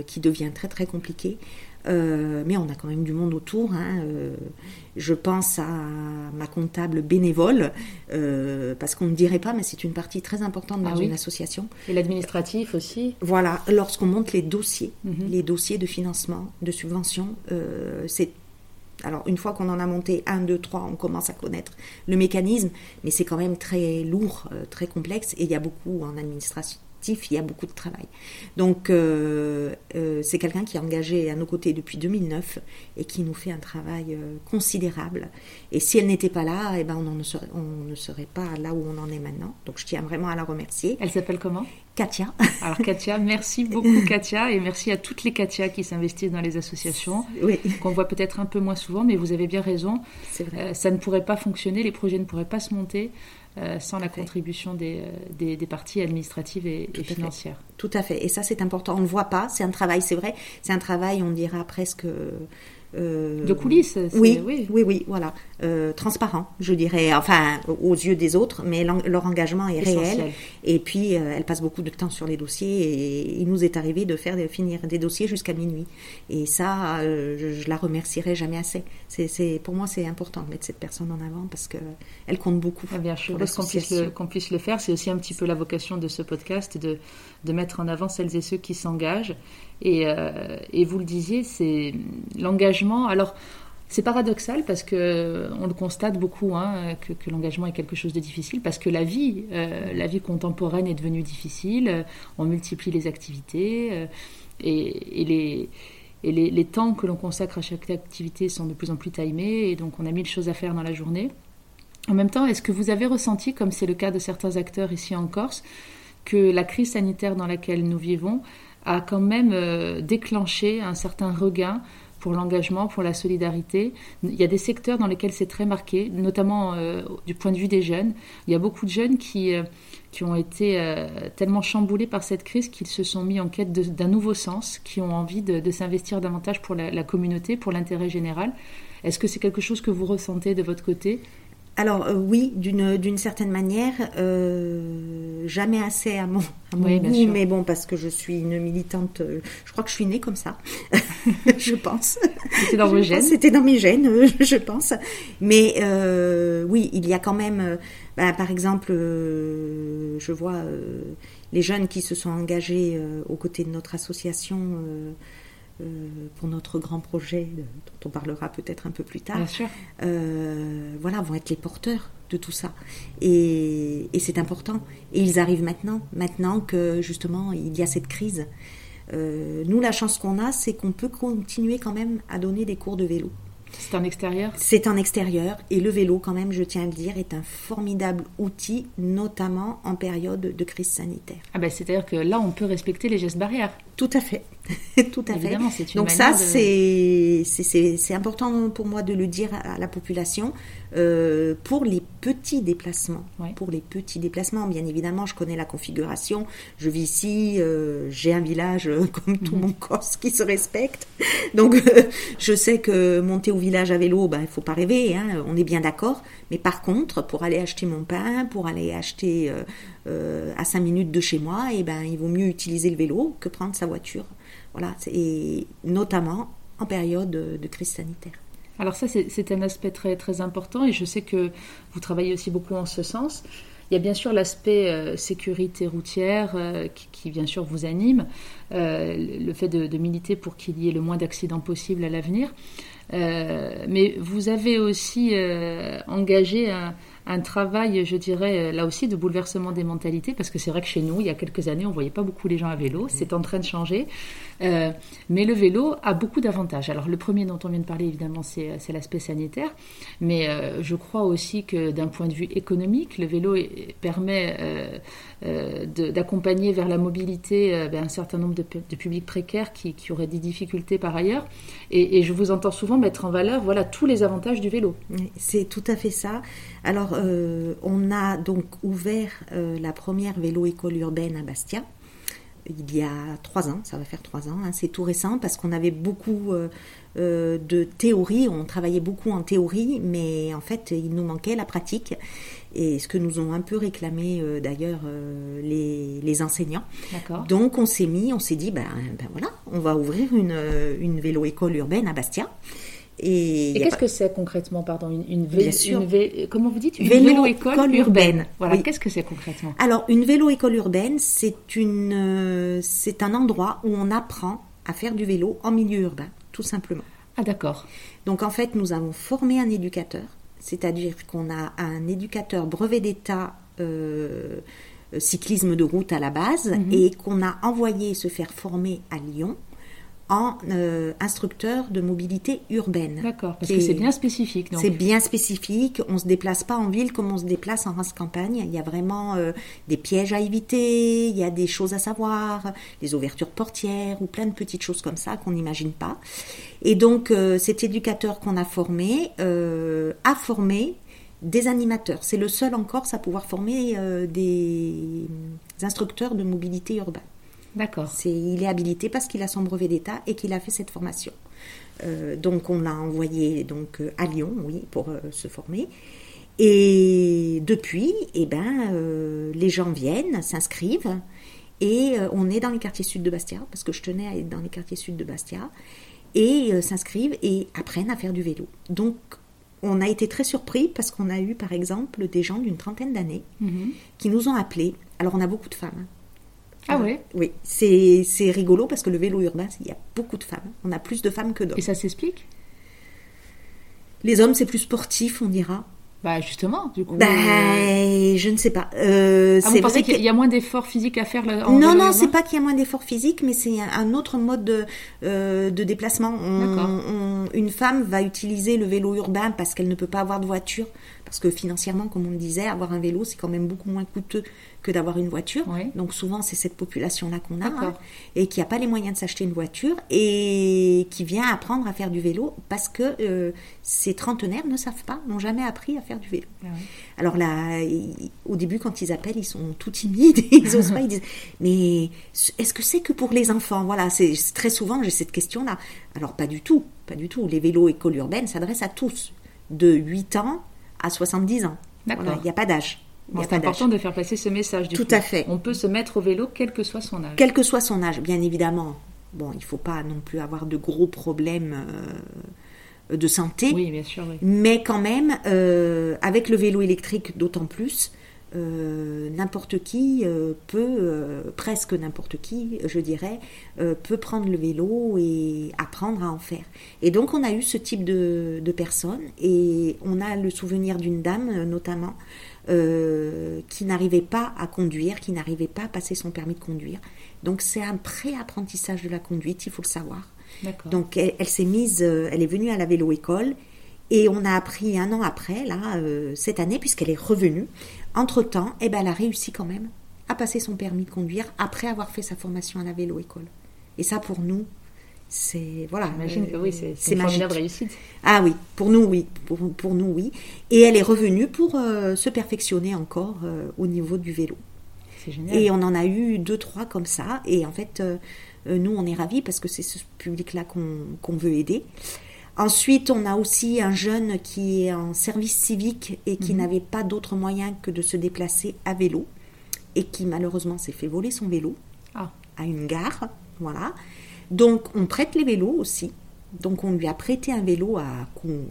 qui devient très très compliqué. Euh, mais on a quand même du monde autour. Hein, euh, je pense à ma comptable bénévole, euh, parce qu'on ne dirait pas, mais c'est une partie très importante dans ah une association. Et l'administratif aussi Voilà, lorsqu'on monte les dossiers, mhm. les dossiers de financement, de subvention, c'est alors, une fois qu'on en a monté un, deux, trois, on commence à connaître le mécanisme, mais c'est quand même très lourd, très complexe, et il y a beaucoup en administration, il y a beaucoup de travail. Donc, euh, euh, c'est quelqu'un qui est engagé à nos côtés depuis 2009 et qui nous fait un travail euh, considérable. Et si elle n'était pas là, eh ben, on, ne serait, on ne serait pas là où on en est maintenant. Donc, je tiens vraiment à la remercier. Elle s'appelle comment? Katia. Alors Katia, merci beaucoup Katia et merci à toutes les Katia qui s'investissent dans les associations, oui. qu'on voit peut-être un peu moins souvent, mais vous avez bien raison. Vrai. ça ne pourrait pas fonctionner, les projets ne pourraient pas se monter euh, sans la contribution des, euh, des, des, parties administratives et, et financières. Tout à fait. Et ça, c'est important. On ne le voit pas. C'est un travail, c'est vrai. C'est un travail, on dira presque de coulisses. Oui, oui, oui, oui, voilà. Euh, transparent, je dirais, enfin, aux yeux des autres, mais leur engagement est réel. Et puis, euh, elle passe beaucoup de temps sur les dossiers et il nous est arrivé de faire de finir des dossiers jusqu'à minuit. Et ça, je, la remercierai jamais assez. C'est, pour moi, c'est important de mettre cette personne en avant parce que elle compte beaucoup. Ah, bien sûr, qu'on puisse, qu'on puisse le faire. C'est aussi un petit peu la vocation de ce podcast de, de mettre en avant celles et ceux qui s'engagent euh, et, vous le disiez, c'est l'engagement. Alors, c'est paradoxal parce que on le constate beaucoup hein, que, l'engagement est quelque chose de difficile parce que la vie, euh, la vie contemporaine est devenue difficile. On multiplie les activités euh, et, les et les, temps que l'on consacre à chaque activité sont de plus en plus timés et donc on a mille choses à faire dans la journée. En même temps, est-ce que vous avez ressenti, comme c'est le cas de certains acteurs ici en Corse, que la crise sanitaire dans laquelle nous vivons a quand même euh, déclenché un certain regain pour l'engagement, pour la solidarité. Il y a des secteurs dans lesquels c'est très marqué, notamment euh, du point de vue des jeunes. Il y a beaucoup de jeunes qui, euh, qui ont été tellement chamboulés par cette crise qu'ils se sont mis en quête d'un nouveau sens, qui ont envie de, s'investir davantage pour la communauté, pour l'intérêt général. Est-ce que c'est quelque chose que vous ressentez de votre côté? Alors euh, oui, d'une certaine manière, euh, jamais assez à mon, à mon goût, mais bon, parce que je suis une militante, euh, je crois que je suis née comme ça, je pense. C'était dans vos gènes C'était dans mes gènes, je pense. Mais oui, il y a quand même, bah, par exemple, je vois les jeunes qui se sont engagés aux côtés de notre association euh, pour notre grand projet, dont on parlera peut-être un peu plus tard, euh, voilà, vont être les porteurs de tout ça. Et, c'est important. Et ils arrivent maintenant, maintenant que justement il y a cette crise. Euh, nous, la chance qu'on a, c'est qu'on peut continuer quand même à donner des cours de vélo. C'est en extérieur? C'est en extérieur. Et le vélo, quand même, je tiens à le dire, est un formidable outil, notamment en période de crise sanitaire. Ah ben, C'est-à-dire que là, on peut respecter les gestes barrières. Tout à fait. Tout à fait. Donc ça, c'est c'est important pour moi de le dire à la population. Euh, pour les petits déplacements, pour les petits déplacements, bien évidemment, je connais la configuration. Je vis ici, euh, j'ai un village euh, comme tout mhm. mon Corse qui se respecte. Donc, je sais que monter au village à vélo, ben, il faut pas rêver, hein, on est bien d'accord. Mais par contre, pour aller acheter mon pain, pour aller acheter à 5 minutes de chez moi, et eh ben, il vaut mieux utiliser le vélo que prendre sa voiture. Voilà, et notamment en période de crise sanitaire. Alors ça, c'est un aspect très, très important et je sais que vous travaillez aussi beaucoup en ce sens. Il y a bien sûr l'aspect euh, sécurité routière euh, qui, bien sûr vous anime, euh, le fait de, militer pour qu'il y ait le moins d'accidents possible à l'avenir. mais vous avez aussi engagé un, un travail, je dirais, là aussi, de bouleversement des mentalités, parce que c'est vrai que chez nous, il y a quelques années, on voyait pas beaucoup les gens à vélo. C'est en train de changer. Euh, mais le vélo a beaucoup d'avantages. Alors, le premier dont on vient de parler, évidemment, c'est l'aspect sanitaire. Mais euh, je crois aussi que d'un point de vue économique, le vélo permet euh, d'accompagner vers la mobilité ben, un certain nombre de, publics précaires qui, auraient des difficultés par ailleurs. Et, je vous entends souvent mettre en valeur voilà, tous les avantages du vélo. C'est tout à fait ça. Alors, euh, on a donc ouvert euh, la première vélo-école urbaine à Bastia il y a trois ans, ça va faire trois ans, hein. c'est tout récent parce qu'on avait beaucoup euh, de théorie, on travaillait beaucoup en théorie, mais en fait il nous manquait la pratique et ce que nous ont un peu réclamé d'ailleurs les, enseignants. Donc on s'est mis, on s'est dit, ben, ben, voilà, on va ouvrir une, une vélo-école urbaine à Bastia. Et, qu'est-ce que c'est concrètement, pardon, une, une, comment vous dites, une vélo-école urbaine. Voilà, qu'est-ce que c'est concrètement? Alors, une vélo-école urbaine, c'est une, euh, c'est un endroit où on apprend à faire du vélo en milieu urbain, tout simplement. Ah d'accord. Donc en fait, nous avons formé un éducateur, c'est-à-dire qu'on a un éducateur brevet d'État. Euh, cyclisme de route à la base mhm. et qu'on a envoyé se faire former à Lyon en euh, instructeur de mobilité urbaine. D'accord, parce que c'est bien spécifique. C'est bien spécifique. On se déplace pas en ville comme on se déplace en race campagne. Il y a vraiment euh, des pièges à éviter, il y a des choses à savoir, les ouvertures portières ou plein de petites choses comme ça qu'on n'imagine pas. Et donc euh, cet éducateur qu'on a formé a formé des animateurs. C'est le seul en Corse à pouvoir former des instructeurs de mobilité urbaine. D'accord. C'est, il est habilité parce qu'il a son brevet d'État et qu'il a fait cette formation. Euh, donc on l'a envoyé donc euh, à Lyon, oui, pour euh, se former. Et depuis, eh ben, les gens viennent, s'inscrivent, et on est dans les quartiers sud de Bastia, parce que je tenais à être dans les quartiers sud de Bastia, et s'inscrivent et apprennent à faire du vélo. Donc on a été très surpris parce qu'on a eu par exemple des gens d'une trentaine d'années mhm. qui nous ont appelés. Alors on a beaucoup de femmes. Ah ouais Oui, c'est rigolo parce que le vélo urbain, il y a beaucoup de femmes. On a plus de femmes que d'hommes. Et ça s'explique Les hommes, c'est plus sportif, on dira. Bah justement, du coup. Bah, je ne sais pas. Euh, ah, vous pensez qu'il y a moins d'efforts physiques à faire là, Non, non, c'est pas qu'il y a moins d'efforts physiques, mais c'est un autre mode de, euh, de déplacement. une femme va utiliser le vélo urbain parce qu'elle ne peut pas avoir de voiture, parce que financièrement, comme on le disait, avoir un vélo, c'est quand même beaucoup moins coûteux que d'avoir une voiture. Donc souvent, c'est cette population-là qu'on a, hein, et qui n'a pas les moyens de s'acheter une voiture, et qui vient apprendre à faire du vélo parce que euh, ces trentenaires ne savent pas, n'ont jamais appris à faire du vélo. Ah Alors là, au début, quand ils appellent, ils sont tout timides, ils osent pas, ils disent, mais est-ce que c'est que pour les enfants? Voilà, c'est très souvent, j'ai cette question-là. Alors pas du tout, pas du tout. Les vélos écoles urbaines s'adressent à tous, de 8 ans à 70 ans. Il n'y a pas d'âge c'est important de faire passer ce message. Tout à fait. On peut se mettre au vélo quel que soit son âge. Quel que soit son âge, bien évidemment. Bon, il ne faut pas non plus avoir de gros problèmes euh, de santé. Oui, bien sûr. Mais quand même, euh, avec le vélo électrique d'autant plus, euh, n'importe qui peut, presque n'importe qui, je dirais, peut prendre le vélo et apprendre à en faire. Et donc on a eu ce type de, de personnes et on a le souvenir d'une dame notamment euh, qui n'arrivait pas à conduire, qui n'arrivait pas à passer son permis de conduire. Donc c'est un pré-apprentissage de la conduite, il faut le savoir. Donc elle, s'est mise, euh, elle est venue à la vélo-école et on a appris un an après, là, euh, cette année, puisqu'elle est revenue. Entre-temps, eh ben, elle a réussi quand même à passer son permis de conduire après avoir fait sa formation à la vélo-école. Et ça, pour nous, c'est voilà. J'imagine que oui, c'est une formidable réussite. Ah oui, pour nous oui, pour, pour nous oui. Et elle est revenue pour euh, se perfectionner encore euh, au niveau du vélo. C'est génial. Et on en a eu deux trois comme ça. Et en fait, euh, nous on est ravis parce que c'est ce public-là qu'on veut aider. Ensuite, on a aussi un jeune qui est en service civique et qui mhm. n'avait pas d'autre moyen que de se déplacer à vélo et qui malheureusement s'est fait voler son vélo ah. à une gare. Voilà. Donc on prête les vélos aussi. Donc on lui a prêté un vélo à, euh,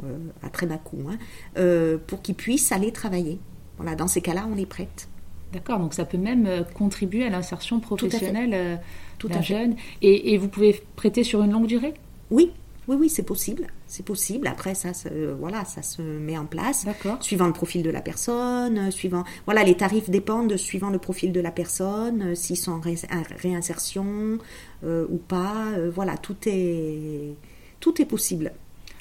à très bas coût hein, euh, pour qu'il puisse aller travailler. Voilà, dans ces cas-là, on les prête. D'accord, donc ça peut même euh, contribuer à l'insertion professionnelle d'un jeune. Et, et, vous pouvez prêter sur une longue durée? Oui, Oui, oui, c'est possible. C'est possible. Après, ça, se, voilà, ça se met en place. D'accord. Suivant le profil de la personne, euh, suivant. Voilà, les tarifs dépendent suivant le profil de la personne, euh, s'ils sont en ré- en réinsertion euh, ou pas. euh, voilà, tout est, tout est possible.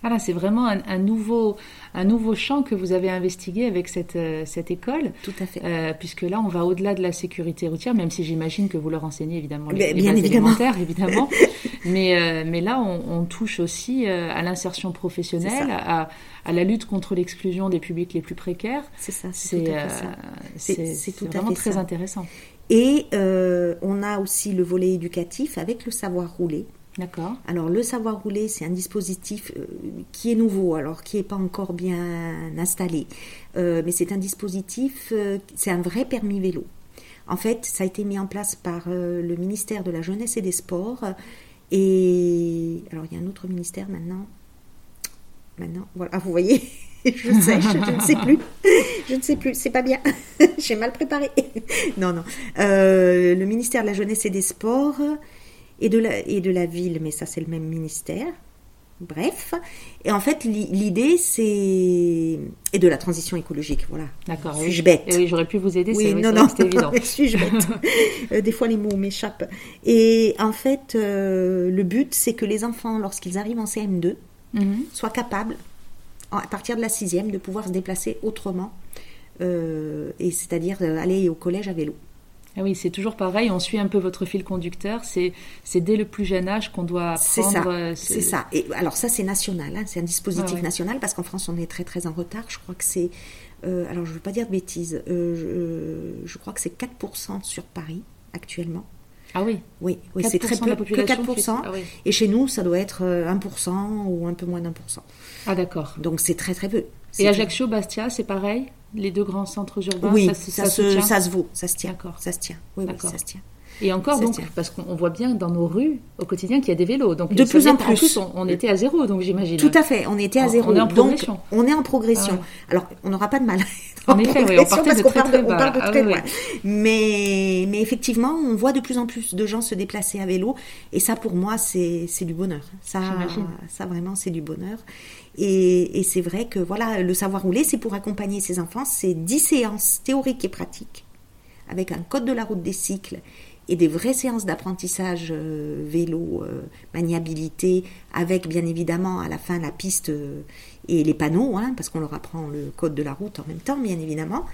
Ah là, c'est vraiment un, un nouveau, un nouveau champ que vous avez investigué avec cette, euh, cette école. Tout à fait. Euh, puisque là, on va au-delà de la sécurité routière, même si j'imagine que vous leur enseignez évidemment les, Bien- les bien bases évidemment. élémentaires, évidemment. mais, euh, mais là, on, on touche aussi à l'insertion professionnelle, à, à la lutte contre l'exclusion des publics les plus précaires. C'est ça, c'est C'est tout à euh, vraiment très ça. intéressant. Et on a aussi le volet éducatif avec le savoir rouler. D'accord. Alors le savoir rouler, c'est un dispositif euh, qui est nouveau, alors qui n'est pas encore bien installé. Euh, mais c'est un dispositif, euh, c'est un vrai permis vélo. En fait, ça a été mis en place par le ministère de la Jeunesse et des Sports. Et alors il y a un autre ministère maintenant. Maintenant, voilà, vous voyez, je je, ne sais plus. Je ne sais plus, c'est pas bien. J'ai mal préparé. non, non. Le ministère de la Jeunesse et des Sports et de la, et de la ville, mais ça c'est le même ministère. Bref, et en fait l'i- l'idée c'est et de la transition écologique, voilà. D'accord. Suis-je bête? Eh oui, j'aurais pu vous aider, Oui, non, c'est non, évident. suis-je bête? Euh, Des fois les mots m'échappent. Et en fait, euh, le but c'est que les enfants, lorsqu'ils arrivent en CM2, Mhm. soient capables, à partir de la sixième, de pouvoir se déplacer autrement, euh, et c'est-à-dire aller au collège à vélo. Ah oui, c'est toujours pareil, on suit un peu votre fil conducteur, c'est c'est dès le plus jeune âge qu'on doit C'est apprendre... ça, euh, ce- c'est ça. Et alors ça, c'est national, hein, c'est un dispositif Ah ouais. national parce qu'en France, on est très très en retard. Je crois que c'est, euh, alors je ne veux pas dire de bêtises, euh, je, je crois que c'est 4% sur Paris actuellement. Ah oui, Oui, oui c'est très 4% de la peu, que population 4%. qui- ah oui. Et chez nous, ça doit être euh, 1% ou un peu moins d'un pour cent. Ah d'accord. Donc c'est très très peu. C'est Et Ajaccio, Bastia, c'est pareil? Les deux grands centres urbains Oui, ça, ça, se- ça se se, tient ça se vaut, ça se tient. D'accord. Ça se tient. Oui, oui, ça se tient. Et encore, donc, parce qu'on on voit bien dans nos rues, au quotidien, qu'il y a des vélos. Donc, De plus en dire qu'en plus. on, on était à zéro, donc j'imagine. Tout à fait, on était à zéro. on est en Donc, progression. on est en progression. Ah Alors, on n'aura pas de mal. En effet, oui, on parce de qu'on parle on de Ah très oui, loin. Mais, mais effectivement, on voit de plus en plus de gens se déplacer à vélo. Et ça, pour moi, c'est du bonheur. Ça vraiment, c'est du bonheur. Et, et c'est vrai que voilà, le savoir rouler, c'est pour accompagner ses enfants. C'est 10 séances théoriques et pratiques avec un code de la route des cycles et des vraies séances d'apprentissage euh, vélo, euh, maniabilité, avec bien évidemment à la fin la piste euh, et les panneaux, hein, parce qu'on leur apprend le code de la route en même temps, bien évidemment.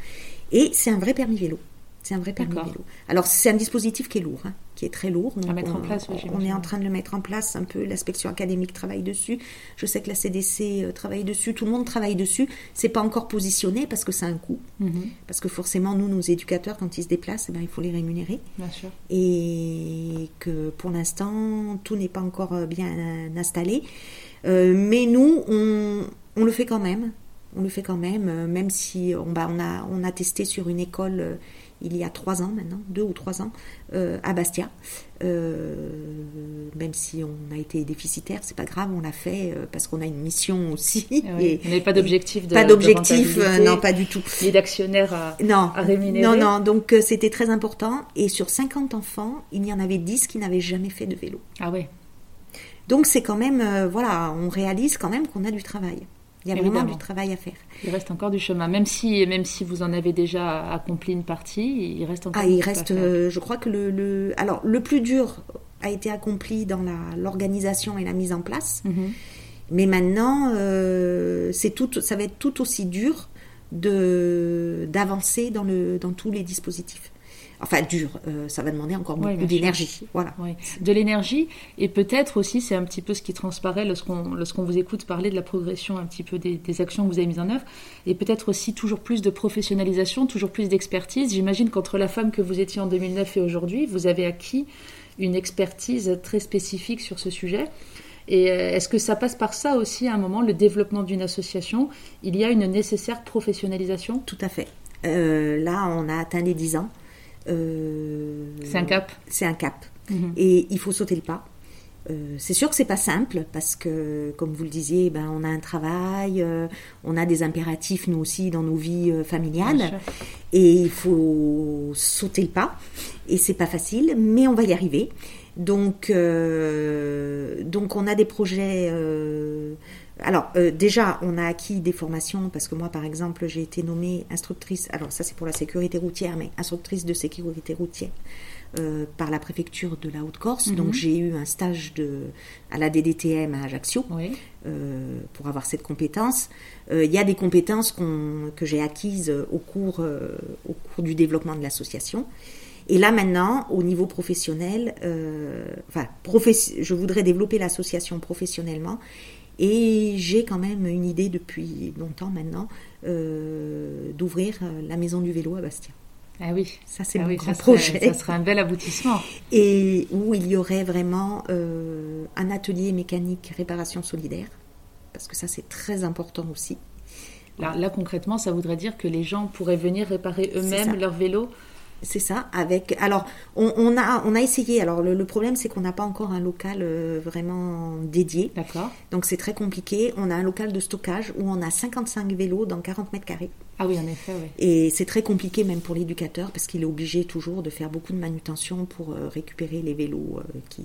Et c'est un vrai permis vélo. C'est un vrai permis vélo. Alors c'est un dispositif qui est lourd, hein, qui est très lourd. Donc mettre en on, place, oui, on j'imagine. est en train de le mettre en place un peu. L'inspection académique travaille dessus. Je sais que la CDC euh, travaille dessus. Tout le monde travaille dessus. C'est pas encore positionné parce que c'est un coût. Mhm, Parce que forcément, nous, nos éducateurs, quand ils se déplacent, eh ben, il faut les rémunérer. bien sûr. Et que pour l'instant, tout n'est pas encore euh, bien euh, installé. Euh, mais nous, on, on le fait quand même. On le fait quand même, euh, même si on, bah, on, a, on a testé sur une école euh, il y a trois ans maintenant, deux ou trois ans, euh, à Bastia. Euh, même si on a été déficitaire, c'est pas grave, on l'a fait euh, parce qu'on a une mission aussi. Oui, et- pas d'objectif de pas d'objectif, euh, non, pas du tout. Ni d'actionnaire à, Non, à rémunérer. non, non, donc euh, c'était très important. Et sur 50 enfants, il y en avait 10 qui n'avaient jamais fait de vélo. Ah oui, Donc c'est quand même, euh, voilà, on réalise quand même qu'on a du travail. Il y a vraiment du travail à faire. il reste encore du chemin. Même si, même si vous en avez déjà accompli une partie, il reste encore Ah, il à reste, faire. euh, je crois que le, le- alors le plus dur a été accompli dans la- l'organisation et la mise en place. Mhm. Mais maintenant, euh, c'est tout, ça va être tout aussi dur de d'avancer dans le dans tous les dispositifs. Enfin, dur, euh, ça va demander encore beaucoup d'énergie. Voilà. De l'énergie et peut-être aussi, c'est un petit peu ce qui transparaît lorsqu'on lorsqu'on vous écoute parler de la progression un petit peu des, des actions que vous avez mises en œuvre et peut-être aussi toujours plus de professionnalisation, toujours plus d'expertise. J'imagine qu'entre la femme que vous étiez en 2009 et aujourd'hui, vous avez acquis une expertise très spécifique sur ce sujet. Et euh, est-ce que ça passe par ça aussi à un moment, le développement d'une association? Il y a une nécessaire professionnalisation? Tout à fait. Euh, là, on a atteint les 10 ans. Euh, C'est un cap C'est un cap. Mhm. Et il faut sauter le pas. Euh, c'est sûr que c'est pas simple parce que, comme vous le disiez, ben, on a un travail, euh, on a des impératifs nous aussi dans nos vies euh, familiales, et il faut sauter le pas. Et c'est pas facile, mais on va y arriver. Donc, donc on a des projets. Alors déjà, on a acquis des formations parce que moi, par exemple, j'ai été nommée instructrice. Alors ça, c'est pour la sécurité routière, mais instructrice de sécurité routière euh, par la préfecture de la Haute-Corse. Donc mhm. j'ai eu un stage de, à la DDTM à Ajaccio euh, pour avoir cette compétence. Euh, il y a des compétences que j'ai acquises au cours, au cours du développement de l'association. Et là maintenant, au niveau professionnel, enfin, je voudrais développer l'association professionnellement. Et j'ai quand même une idée depuis longtemps maintenant d'ouvrir la maison du vélo à Bastia. Ah oui, ça c'est ah mon grand projet. ça serait un bel aboutissement. Et où il y aurait vraiment euh, un atelier mécanique réparation solidaire, parce que ça c'est très important aussi. Là, là, concrètement, ça voudrait dire que les gens pourraient venir réparer eux-mêmes leur vélo c'est ça. Avec alors on, a on a essayé. Alors le, problème c'est qu'on n'a pas encore un local euh, vraiment dédié. D'accord. Donc c'est très compliqué. On a un local de stockage où on a 55 vélos dans 40 mètres carrés. Ah oui, en effet. Oui. Et c'est très compliqué même pour l'éducateur parce qu'il est obligé toujours de faire beaucoup de manutention pour euh, récupérer les vélos euh, qui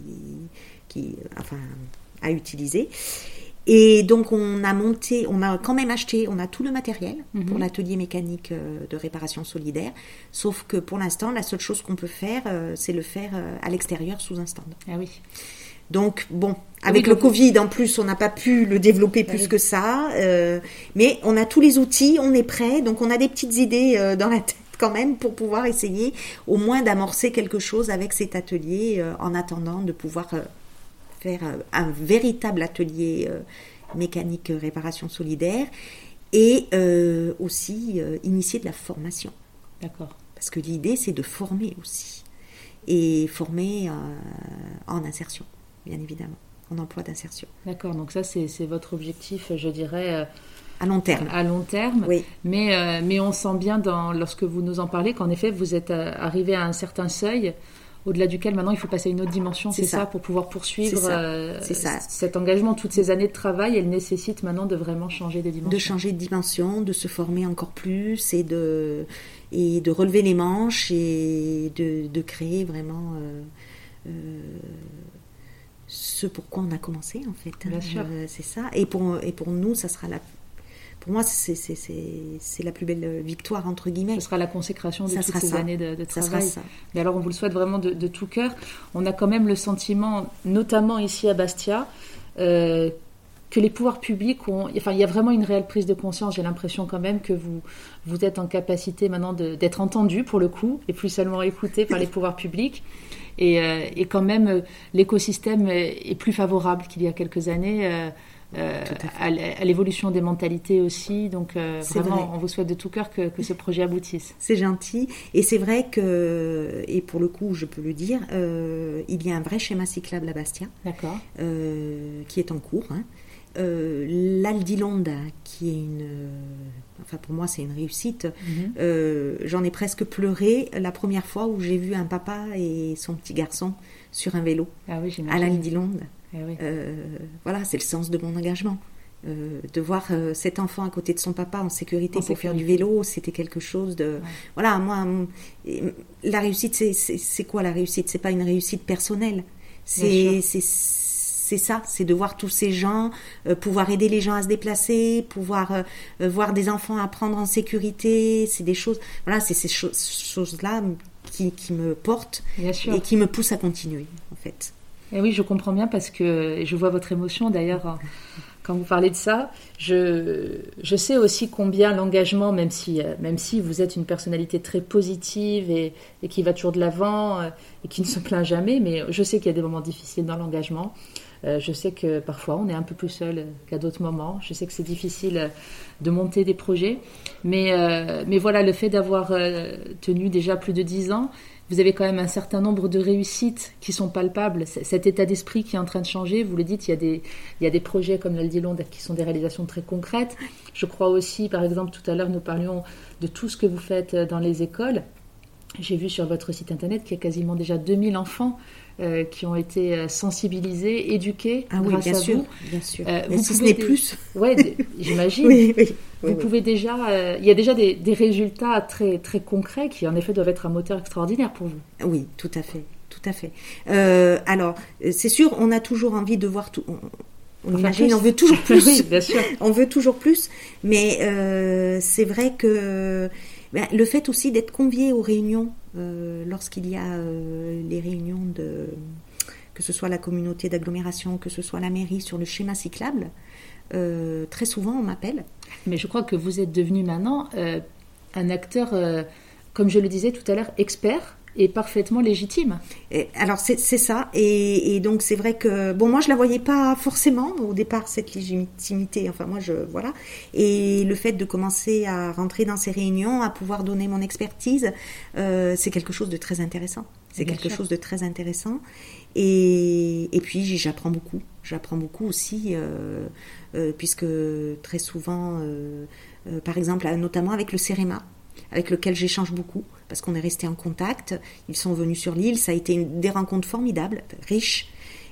qui enfin à utiliser. Et donc on a monté, on a quand même acheté, on a tout le matériel pour mhm. l'atelier mécanique euh, de réparation solidaire, sauf que pour l'instant la seule chose qu'on peut faire, euh, c'est le faire euh, à l'extérieur sous un stand. Ah oui. Donc bon, avec le Covid en plus, on n'a pas pu le développer ah plus que ça, mais on a tous les outils, on est prêt, donc on a des petites idées dans la tête quand même pour pouvoir essayer au moins d'amorcer quelque chose avec cet atelier en attendant de pouvoir faire un véritable atelier euh, mécanique euh, réparation solidaire et euh, aussi initier de la formation. D'accord. Parce que l'idée, c'est de former aussi. Et former en insertion, bien évidemment, en emploi d'insertion. D'accord, donc ça, c'est votre objectif, je dirais. à long terme. À long terme. Oui. Mais, mais on sent bien, dans, lorsque vous nous en parlez, qu'en effet, vous êtes arrivé à un certain seuil au-delà duquel maintenant il faut passer à une autre dimension, c'est ça. pour pouvoir poursuivre euh, cet engagement. Toutes ces années de travail, elles nécessitent maintenant de vraiment changer de dimension. De changer de dimension, de se former encore plus et de, et de relever les manches et de, de créer vraiment euh, euh, ce pourquoi on a commencé en fait. Bien sûr. c'est ça. Et pour, et pour nous, ça sera la pour moi, c'est la plus belle victoire, entre guillemets. Ce sera la consécration de toutes ces années de, travail. Mais alors, on vous le souhaite vraiment de, tout cœur. On a quand même le sentiment, notamment ici à Bastia, euh, que les pouvoirs publics ont. Enfin, il y a vraiment une réelle prise de conscience. J'ai l'impression quand même que vous, vous êtes en capacité maintenant d'être entendu, pour le coup, et plus seulement écouté par les pouvoirs publics. Et, euh, et quand même, l'écosystème est plus favorable qu'il y a quelques années. Euh, euh, à, l'évolution des mentalités aussi. Donc euh, vraiment, on vous souhaite de tout cœur que, ce projet aboutisse. C'est gentil. Et c'est vrai que, et pour le coup, je peux le dire, euh, il y a un vrai schéma cyclable à Bastia. Qui est en cours. Hein. L'Aldilonde, qui est une. Enfin, pour moi, c'est une réussite. Mhm. J'en ai presque pleuré la première fois où j'ai vu un papa et son petit garçon sur un vélo ah oui, à l'Aldilonde. Eh euh, voilà, c'est le sens de mon engagement. Euh, de voir euh, cet enfant à côté de son papa en sécurité pour faire du vélo, c'était quelque chose de... Voilà, moi, la réussite, c'est quoi la réussite? C'est pas une réussite personnelle. C'est ça, c'est de voir tous ces gens, pouvoir aider les gens à se déplacer, pouvoir voir des enfants apprendre en sécurité, c'est des choses, voilà, c'est ces choses-là qui, qui, me portent et qui me poussent à continuer, en fait. Et oui, je comprends bien parce que je vois votre émotion d'ailleurs quand vous parlez de ça. Je, je sais aussi combien l'engagement, même si, euh, même si vous êtes une personnalité très positive et, et qui va toujours de l'avant euh, et qui ne se plaint jamais, mais je sais qu'il y a des moments difficiles dans l'engagement. Euh, je sais que parfois on est un peu plus seul qu'à d'autres moments. Je sais que c'est difficile de monter des projets. Mais, mais voilà, le fait d'avoir tenu déjà plus de dix ans, vous avez quand même un certain nombre de réussites qui sont palpables. Cet état d'esprit qui est en train de changer, vous le dites, il y a des, projets comme l'Aldilonde qui sont des réalisations très concrètes. Je crois aussi, par exemple, tout à l'heure, nous parlions de tout ce que vous faites dans les écoles. J'ai vu sur votre site internet qu'il y a quasiment déjà 2000 enfants euh, qui ont été euh, sensibilisés, éduqués ah grâce oui, bien à sûr, vous. Bien sûr. Euh, vous si ce n'est dé- plus. Ouais, d- j'imagine. Oui, oui. Vous pouvez déjà, euh, il y a déjà des, des résultats très très concrets qui en effet doivent être un moteur extraordinaire pour vous. Oui, tout à fait, tout à fait. Alors, c'est sûr, on a toujours envie de voir tout. On, imagine, on veut toujours plus. oui, bien sûr. on veut toujours plus, mais euh, c'est vrai que ben, le fait aussi d'être convié aux réunions, euh, lorsqu'il y a euh, les réunions de que ce soit la communauté d'agglomération, que ce soit la mairie sur le schéma cyclable, euh, très souvent on m'appelle. Mais je crois que vous êtes devenu maintenant un acteur, comme je le disais tout à l'heure, expert et parfaitement légitime. Et alors c'est ça, et, et donc c'est vrai que bon moi je la voyais pas forcément au départ cette légitimité. Enfin moi je voilà, et le fait de commencer à rentrer dans ces réunions, à pouvoir donner mon expertise, euh, c'est quelque chose de très intéressant. C'est quelque sûr. chose de très intéressant, et, et puis j'apprends beaucoup. J'apprends beaucoup aussi, euh, euh, puisque très souvent, par exemple, notamment avec le CEREMA, avec lequel j'échange beaucoup, parce qu'on est resté en contact. Ils sont venus sur l'île, ça a été une- des rencontres formidables, riches.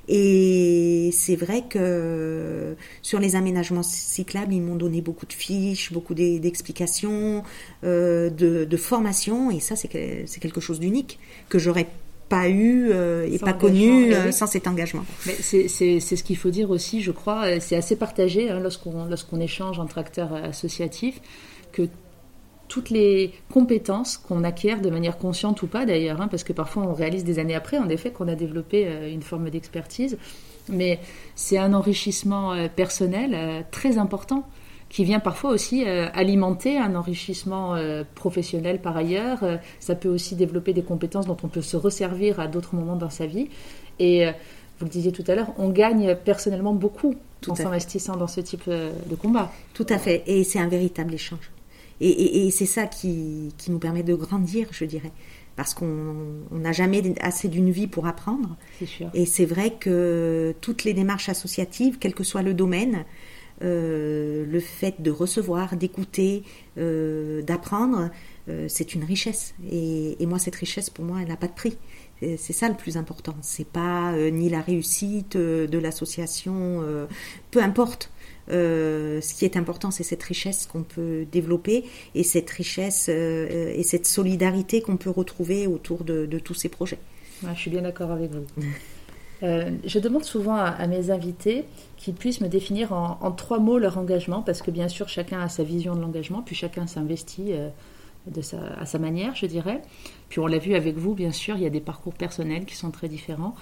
Et c'est vrai que sur les aménagements cyclables, ils m'ont donné beaucoup de fiches, beaucoup d'e- d'explications, euh, de, de formations, et ça c'est que- c'est quelque chose d'unique que j'aurais pas eu euh, et Sans pas connu eh euh, sans cet engagement. C'est ce qu'il faut dire aussi, je crois. C'est assez partagé hein, lorsqu'on échange entre acteurs associatifs que toutes les compétences qu'on acquiert de manière consciente ou pas d'ailleurs, hein, parce que parfois on réalise des années après, en effet, qu'on a développé euh, une forme d'expertise, mais c'est un enrichissement euh, personnel euh, très important qui vient parfois aussi alimenter un enrichissement professionnel par ailleurs. Ça peut aussi développer des compétences dont on peut se resservir à d'autres moments dans sa vie. Et vous le disiez tout à l'heure, on gagne personnellement beaucoup Tout en s'investissant dans ce type de combat. Tout à fait, et c'est un véritable échange. Et, et- et c'est ça qui, qui nous permet de grandir, je dirais, parce qu'on on n'a jamais assez d'une vie pour apprendre. C'est sûr. Et c'est vrai que toutes les démarches associatives, quel que soit le domaine, euh, le fait de recevoir, d'écouter, euh, d'apprendre, euh, c'est une richesse. Et, et moi, cette richesse, pour moi, elle n'a pas de prix. C'est ça le plus important. C'est pas ni la réussite de l'association, peu importe. Euh, ce qui est important, c'est cette richesse qu'on peut développer et cette richesse euh, et cette solidarité qu'on peut retrouver autour de, tous ces projets. Je suis bien d'accord avec vous. Euh, je demande souvent à, mes invités qu'ils puissent me définir en, trois mots leur engagement, parce que bien sûr chacun a sa vision de l'engagement, puis chacun s'investit à sa manière, je dirais. Puis on l'a vu avec vous, bien sûr, il y a des parcours personnels qui sont très différents.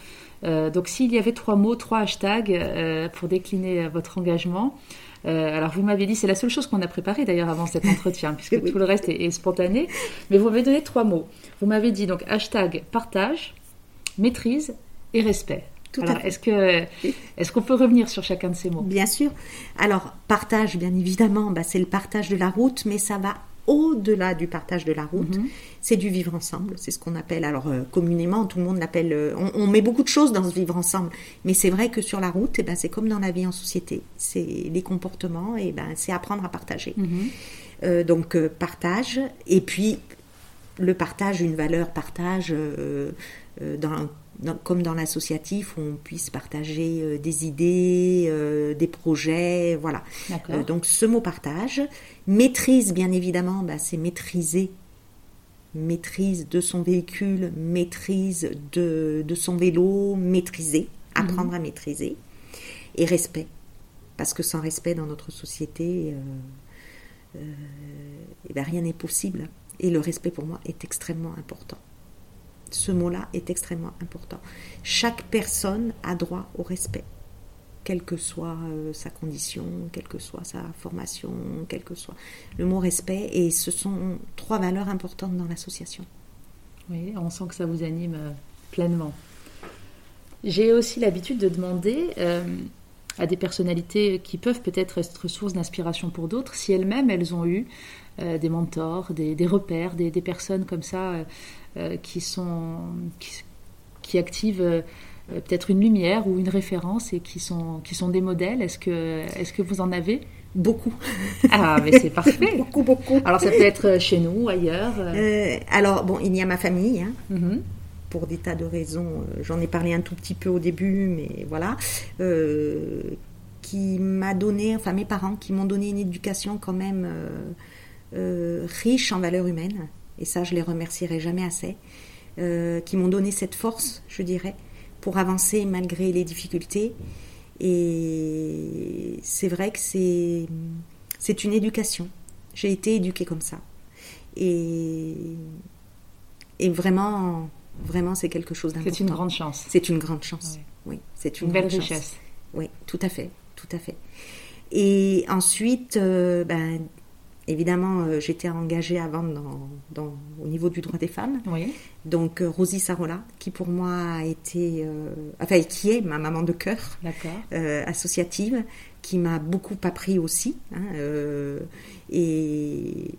Euh, donc s'il y avait trois mots, trois hashtags euh, pour décliner euh, votre engagement, euh, alors vous m'avez dit, c'est la seule chose qu'on a préparée d'ailleurs avant cet entretien, puisque Oui. tout le reste est, est spontané, mais vous m'avez donné trois mots. Vous m'avez dit donc hashtag partage, maîtrise et respect. Tout à Alors, fait. est-ce que est-ce qu'on peut revenir sur chacun de ces mots? Bien sûr. Alors, partage, bien évidemment, bah, c'est le partage de la route, mais ça va au-delà du partage de la route. Mhm. C'est du vivre ensemble. C'est ce qu'on appelle, alors euh, communément, tout le monde l'appelle. euh, on, on met beaucoup de choses dans ce vivre ensemble, mais c'est vrai que sur la route, eh ben, c'est comme dans la vie en société. C'est les comportements, et ben, c'est apprendre à partager. Mhm. Euh, donc partage et puis le partage une valeur partage dans, dans- comme dans l'associatif où on puisse partager euh, des idées euh, des projets voilà. Euh, donc ce mot partage maîtrise bien évidemment bah, c'est maîtriser maîtrise de son véhicule maîtrise de, de son vélo maîtriser apprendre à maîtriser et respect parce que sans respect dans notre société eh ben, rien n'est possible. Et le respect pour moi est extrêmement important. Ce mot-là est extrêmement important. Chaque personne a droit au respect, quelle que soit euh, sa condition, quelle que soit sa formation, quel que soit le mot respect. Et ce sont trois valeurs importantes dans l'association. Oui, on sent que ça vous anime euh, pleinement. J'ai aussi l'habitude de demander euh, à des personnalités qui peuvent peut-être être source d'inspiration pour d'autres, si elles-mêmes elles ont eu des mentors, des, repères, des, personnes comme ça qui sont qui, qui activent euh, peut-être une lumière ou une référence et qui sont qui sont des modèles. Est-ce que est-ce que vous en avez Beaucoup. Ah, mais c'est parfait. beaucoup, beaucoup. Alors, ça peut être chez nous, ailleurs. Euh, alors, bon, il y a ma famille. Hein. Mhm. pour des tas de raisons. Euh, J'en ai parlé un tout petit peu au début, mais voilà. Euh, qui m'a donné, enfin mes parents, qui m'ont donné une éducation quand même euh, euh, riche en valeurs humaines. Et ça, je les remercierai jamais assez. Euh, qui m'ont donné cette force, je dirais, pour avancer malgré les difficultés. Et c'est vrai que c'est c'est une éducation. J'ai été éduquée comme ça. Et, et vraiment, vraiment, c'est quelque chose d'important. C'est une grande chance. C'est une grande chance. Ouais. Oui, c'est Une, une, belle chance. richesse. Oui, tout à fait, tout à fait. Et ensuite, euh, ben, évidemment, euh, j'étais engagée avant dans, dans- au niveau du droit des femmes. Oui. Donc euh, Rosie Sarola, qui pour moi a été, euh, enfin qui est ma maman de cœur associative, qui m'a beaucoup appris aussi, hein, et,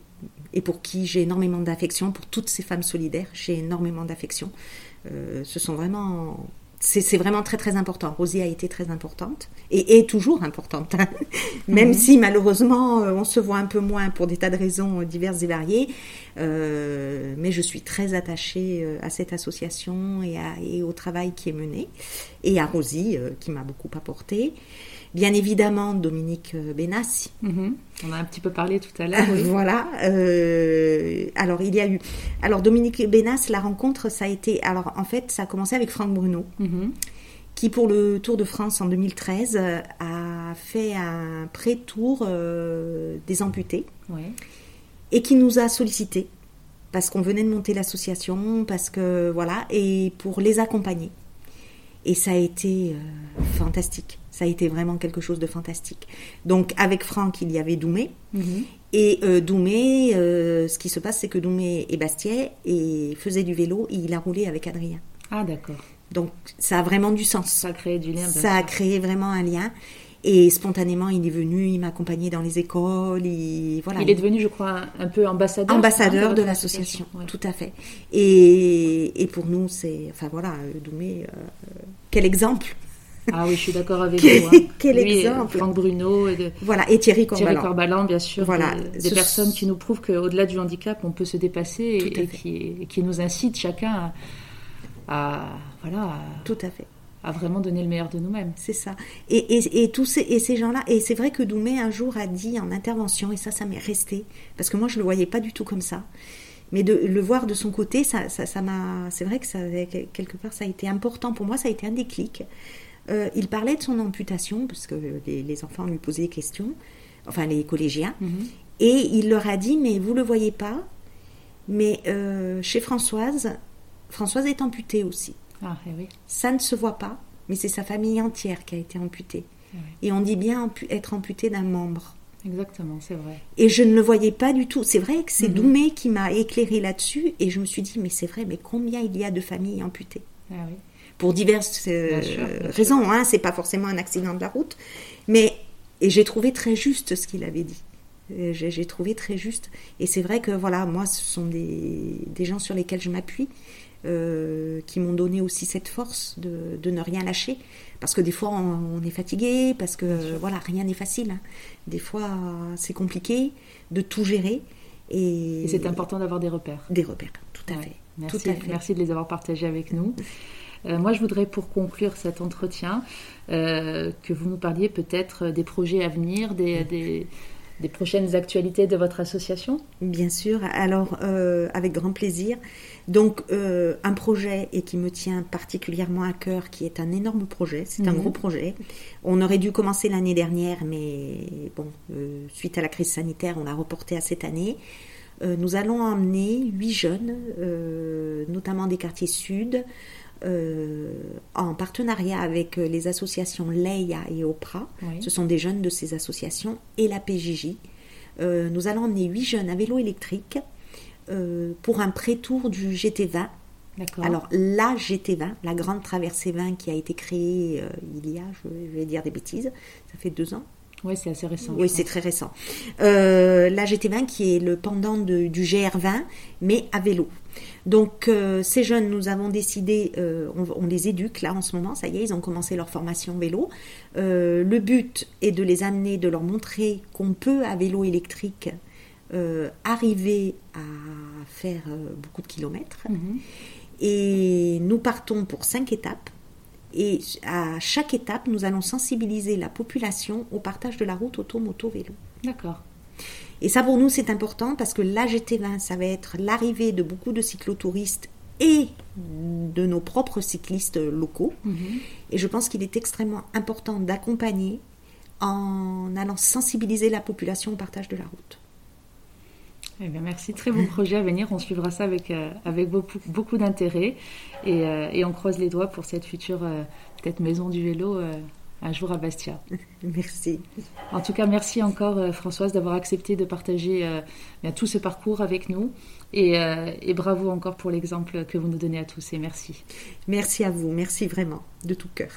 et pour qui j'ai énormément d'affection, pour toutes ces femmes solidaires, j'ai énormément d'affection. Ce sont vraiment, c'est vraiment très très important. Rosie a été très importante et est toujours importante, hein. même Mhm. si malheureusement euh, on se voit un peu moins pour des tas de raisons diverses et variées. Euh, mais je suis très attachée euh, à cette association et, à- et au travail qui est mené, et à Rosie euh, qui m'a beaucoup apporté. Bien évidemment, Dominique euh, Benassi. Mhm. On a un petit peu parlé tout à l'heure. oui. voilà. euh, alors, il y a eu. Alors, Dominique Benas, la rencontre, ça a été. Alors, en fait, ça a commencé avec Franck Bruno, Mhm. qui, pour le Tour de France en 2013, euh, a fait un pré-tour euh, des amputés Oui. et qui nous a sollicité parce qu'on venait de monter l'association, parce que voilà, et pour les accompagner. Et ça a été euh, fantastique. Ça a été vraiment quelque chose de fantastique. Donc avec Franck, il y avait Doumé. Mhm. Et euh, Doumé, euh, ce qui se passe, c'est que Doumé est Bastiais et faisait du vélo et il a roulé avec Adrien. Ah, d'accord. Donc ça a vraiment du sens. Ça a créé du lien. Ça a créé vraiment un lien. Et spontanément, il est venu, il m'a accompagné dans les écoles. Il, voilà, Il est devenu, je crois, un peu ambassadeur. ambassadeur hein, de l'association, ouais. tout à fait. Et, et pour nous, c'est, enfin voilà, Doumé, euh, quel exemple Ah oui, je suis d'accord avec vous. hein. quel Lui, exemple. Franck Bruno et de Voilà, et Thierry Thierry Corbalan. Corbalan, bien sûr. Voilà. Des, des Ce- personnes qui nous prouvent qu'au-delà du handicap, on peut se dépasser et, qui, et qui nous incitent chacun à, à- voilà, à, Tout à fait, à vraiment donner le meilleur de nous-mêmes. c'est ça. Et, et, et tous ces, et ces gens-là, et c'est vrai que Doumé un jour a dit en intervention, et ça, ça m'est resté, parce que moi je le voyais pas du tout comme ça. Mais de le voir de son côté, ça, ça, ça m'a, c'est vrai que ça, quelque part, ça a été important pour moi, ça a été un déclic. Euh, il parlait de son amputation, parce que les, les enfants lui posaient des questions, enfin les collégiens. Mhm. Et il leur a dit, mais vous le voyez pas, mais euh, chez Françoise, Françoise est amputée aussi. Ah, eh oui. Ça ne se voit pas, mais c'est sa famille entière qui a été amputée. eh oui. Et on dit bien ampu- être amputé d'un membre. Exactement, c'est vrai. Et je ne le voyais pas du tout. C'est vrai que c'est Mhm. Doumé qui m'a éclairé là-dessus, et je me suis dit, mais c'est vrai, mais combien il y a de familles amputées? Ah oui. Pour diverses euh, Bien sûr, bien sûr. raisons, hein, c'est pas forcément un accident de la route, mais et j'ai trouvé très juste ce qu'il avait dit. Euh, J'ai j'ai trouvé très juste. Et c'est vrai que voilà, moi, ce sont des, des gens sur lesquels je m'appuie, euh, qui m'ont donné aussi cette force de, de ne rien lâcher. Parce que des fois, on, on est fatigué, parce que voilà, rien n'est facile. hein. Des fois, c'est compliqué de tout gérer. Et, Et c'est important d'avoir des repères. Des repères, tout à Ouais. fait. Merci, Tout à fait. merci de les avoir partagés avec nous. Euh, moi, je voudrais, pour conclure cet entretien, euh, que vous nous parliez peut-être des projets à venir, des, des, des prochaines actualités de votre association. Bien sûr, alors euh, avec grand plaisir. Donc un projet et qui me tient particulièrement à cœur, qui est un énorme projet, c'est un Mhm. gros projet. On aurait dû commencer l'année dernière, mais bon, suite à la crise sanitaire, on l'a reporté à cette année. Nous allons emmener huit jeunes, euh, notamment des quartiers sud, euh, en partenariat avec euh, les associations Leia et Opra. Oui. Ce sont des jeunes de ces associations et la PJJ. Euh, nous allons emmener huit jeunes à vélo électrique euh, pour un pré-tour du GT20. D'accord. Alors la GT20, la grande traversée 20 qui a été créée il y a, je vais- je vais dire des bêtises, ça fait deux ans. oui, c'est assez récent. Oui, c'est très récent. Euh, la GT20 qui est le pendant de- du GR20, mais à vélo. Donc euh, ces jeunes, nous avons décidé, euh, on, les éduque là en ce moment, ça y est, ils ont commencé leur formation vélo. Euh, le but est de les amener, de leur montrer qu'on peut à vélo électrique arriver à faire beaucoup de kilomètres. Mhm. Et nous partons pour cinq étapes. Et à chaque étape, nous allons sensibiliser la population au partage de la route auto-moto-vélo. D'accord. Et ça, pour nous, c'est important parce que l'AGT20, ça va être l'arrivée de beaucoup de cyclotouristes et de nos propres cyclistes locaux. Mhm. Et je pense qu'il est extrêmement important d'accompagner en allant sensibiliser la population au partage de la route. Eh bien, merci, très bon projet à venir. On suivra ça avec, euh, avec beaucoup, beaucoup d'intérêt et, euh, et, on croise les doigts pour cette future euh, peut-être maison du vélo un jour à Bastia. Merci. En tout cas, merci encore euh, Françoise d'avoir accepté de partager euh, bien, tout ce parcours avec nous. Et, euh, et bravo encore pour l'exemple que vous nous donnez à tous et merci. Merci à vous, merci vraiment, de tout cœur.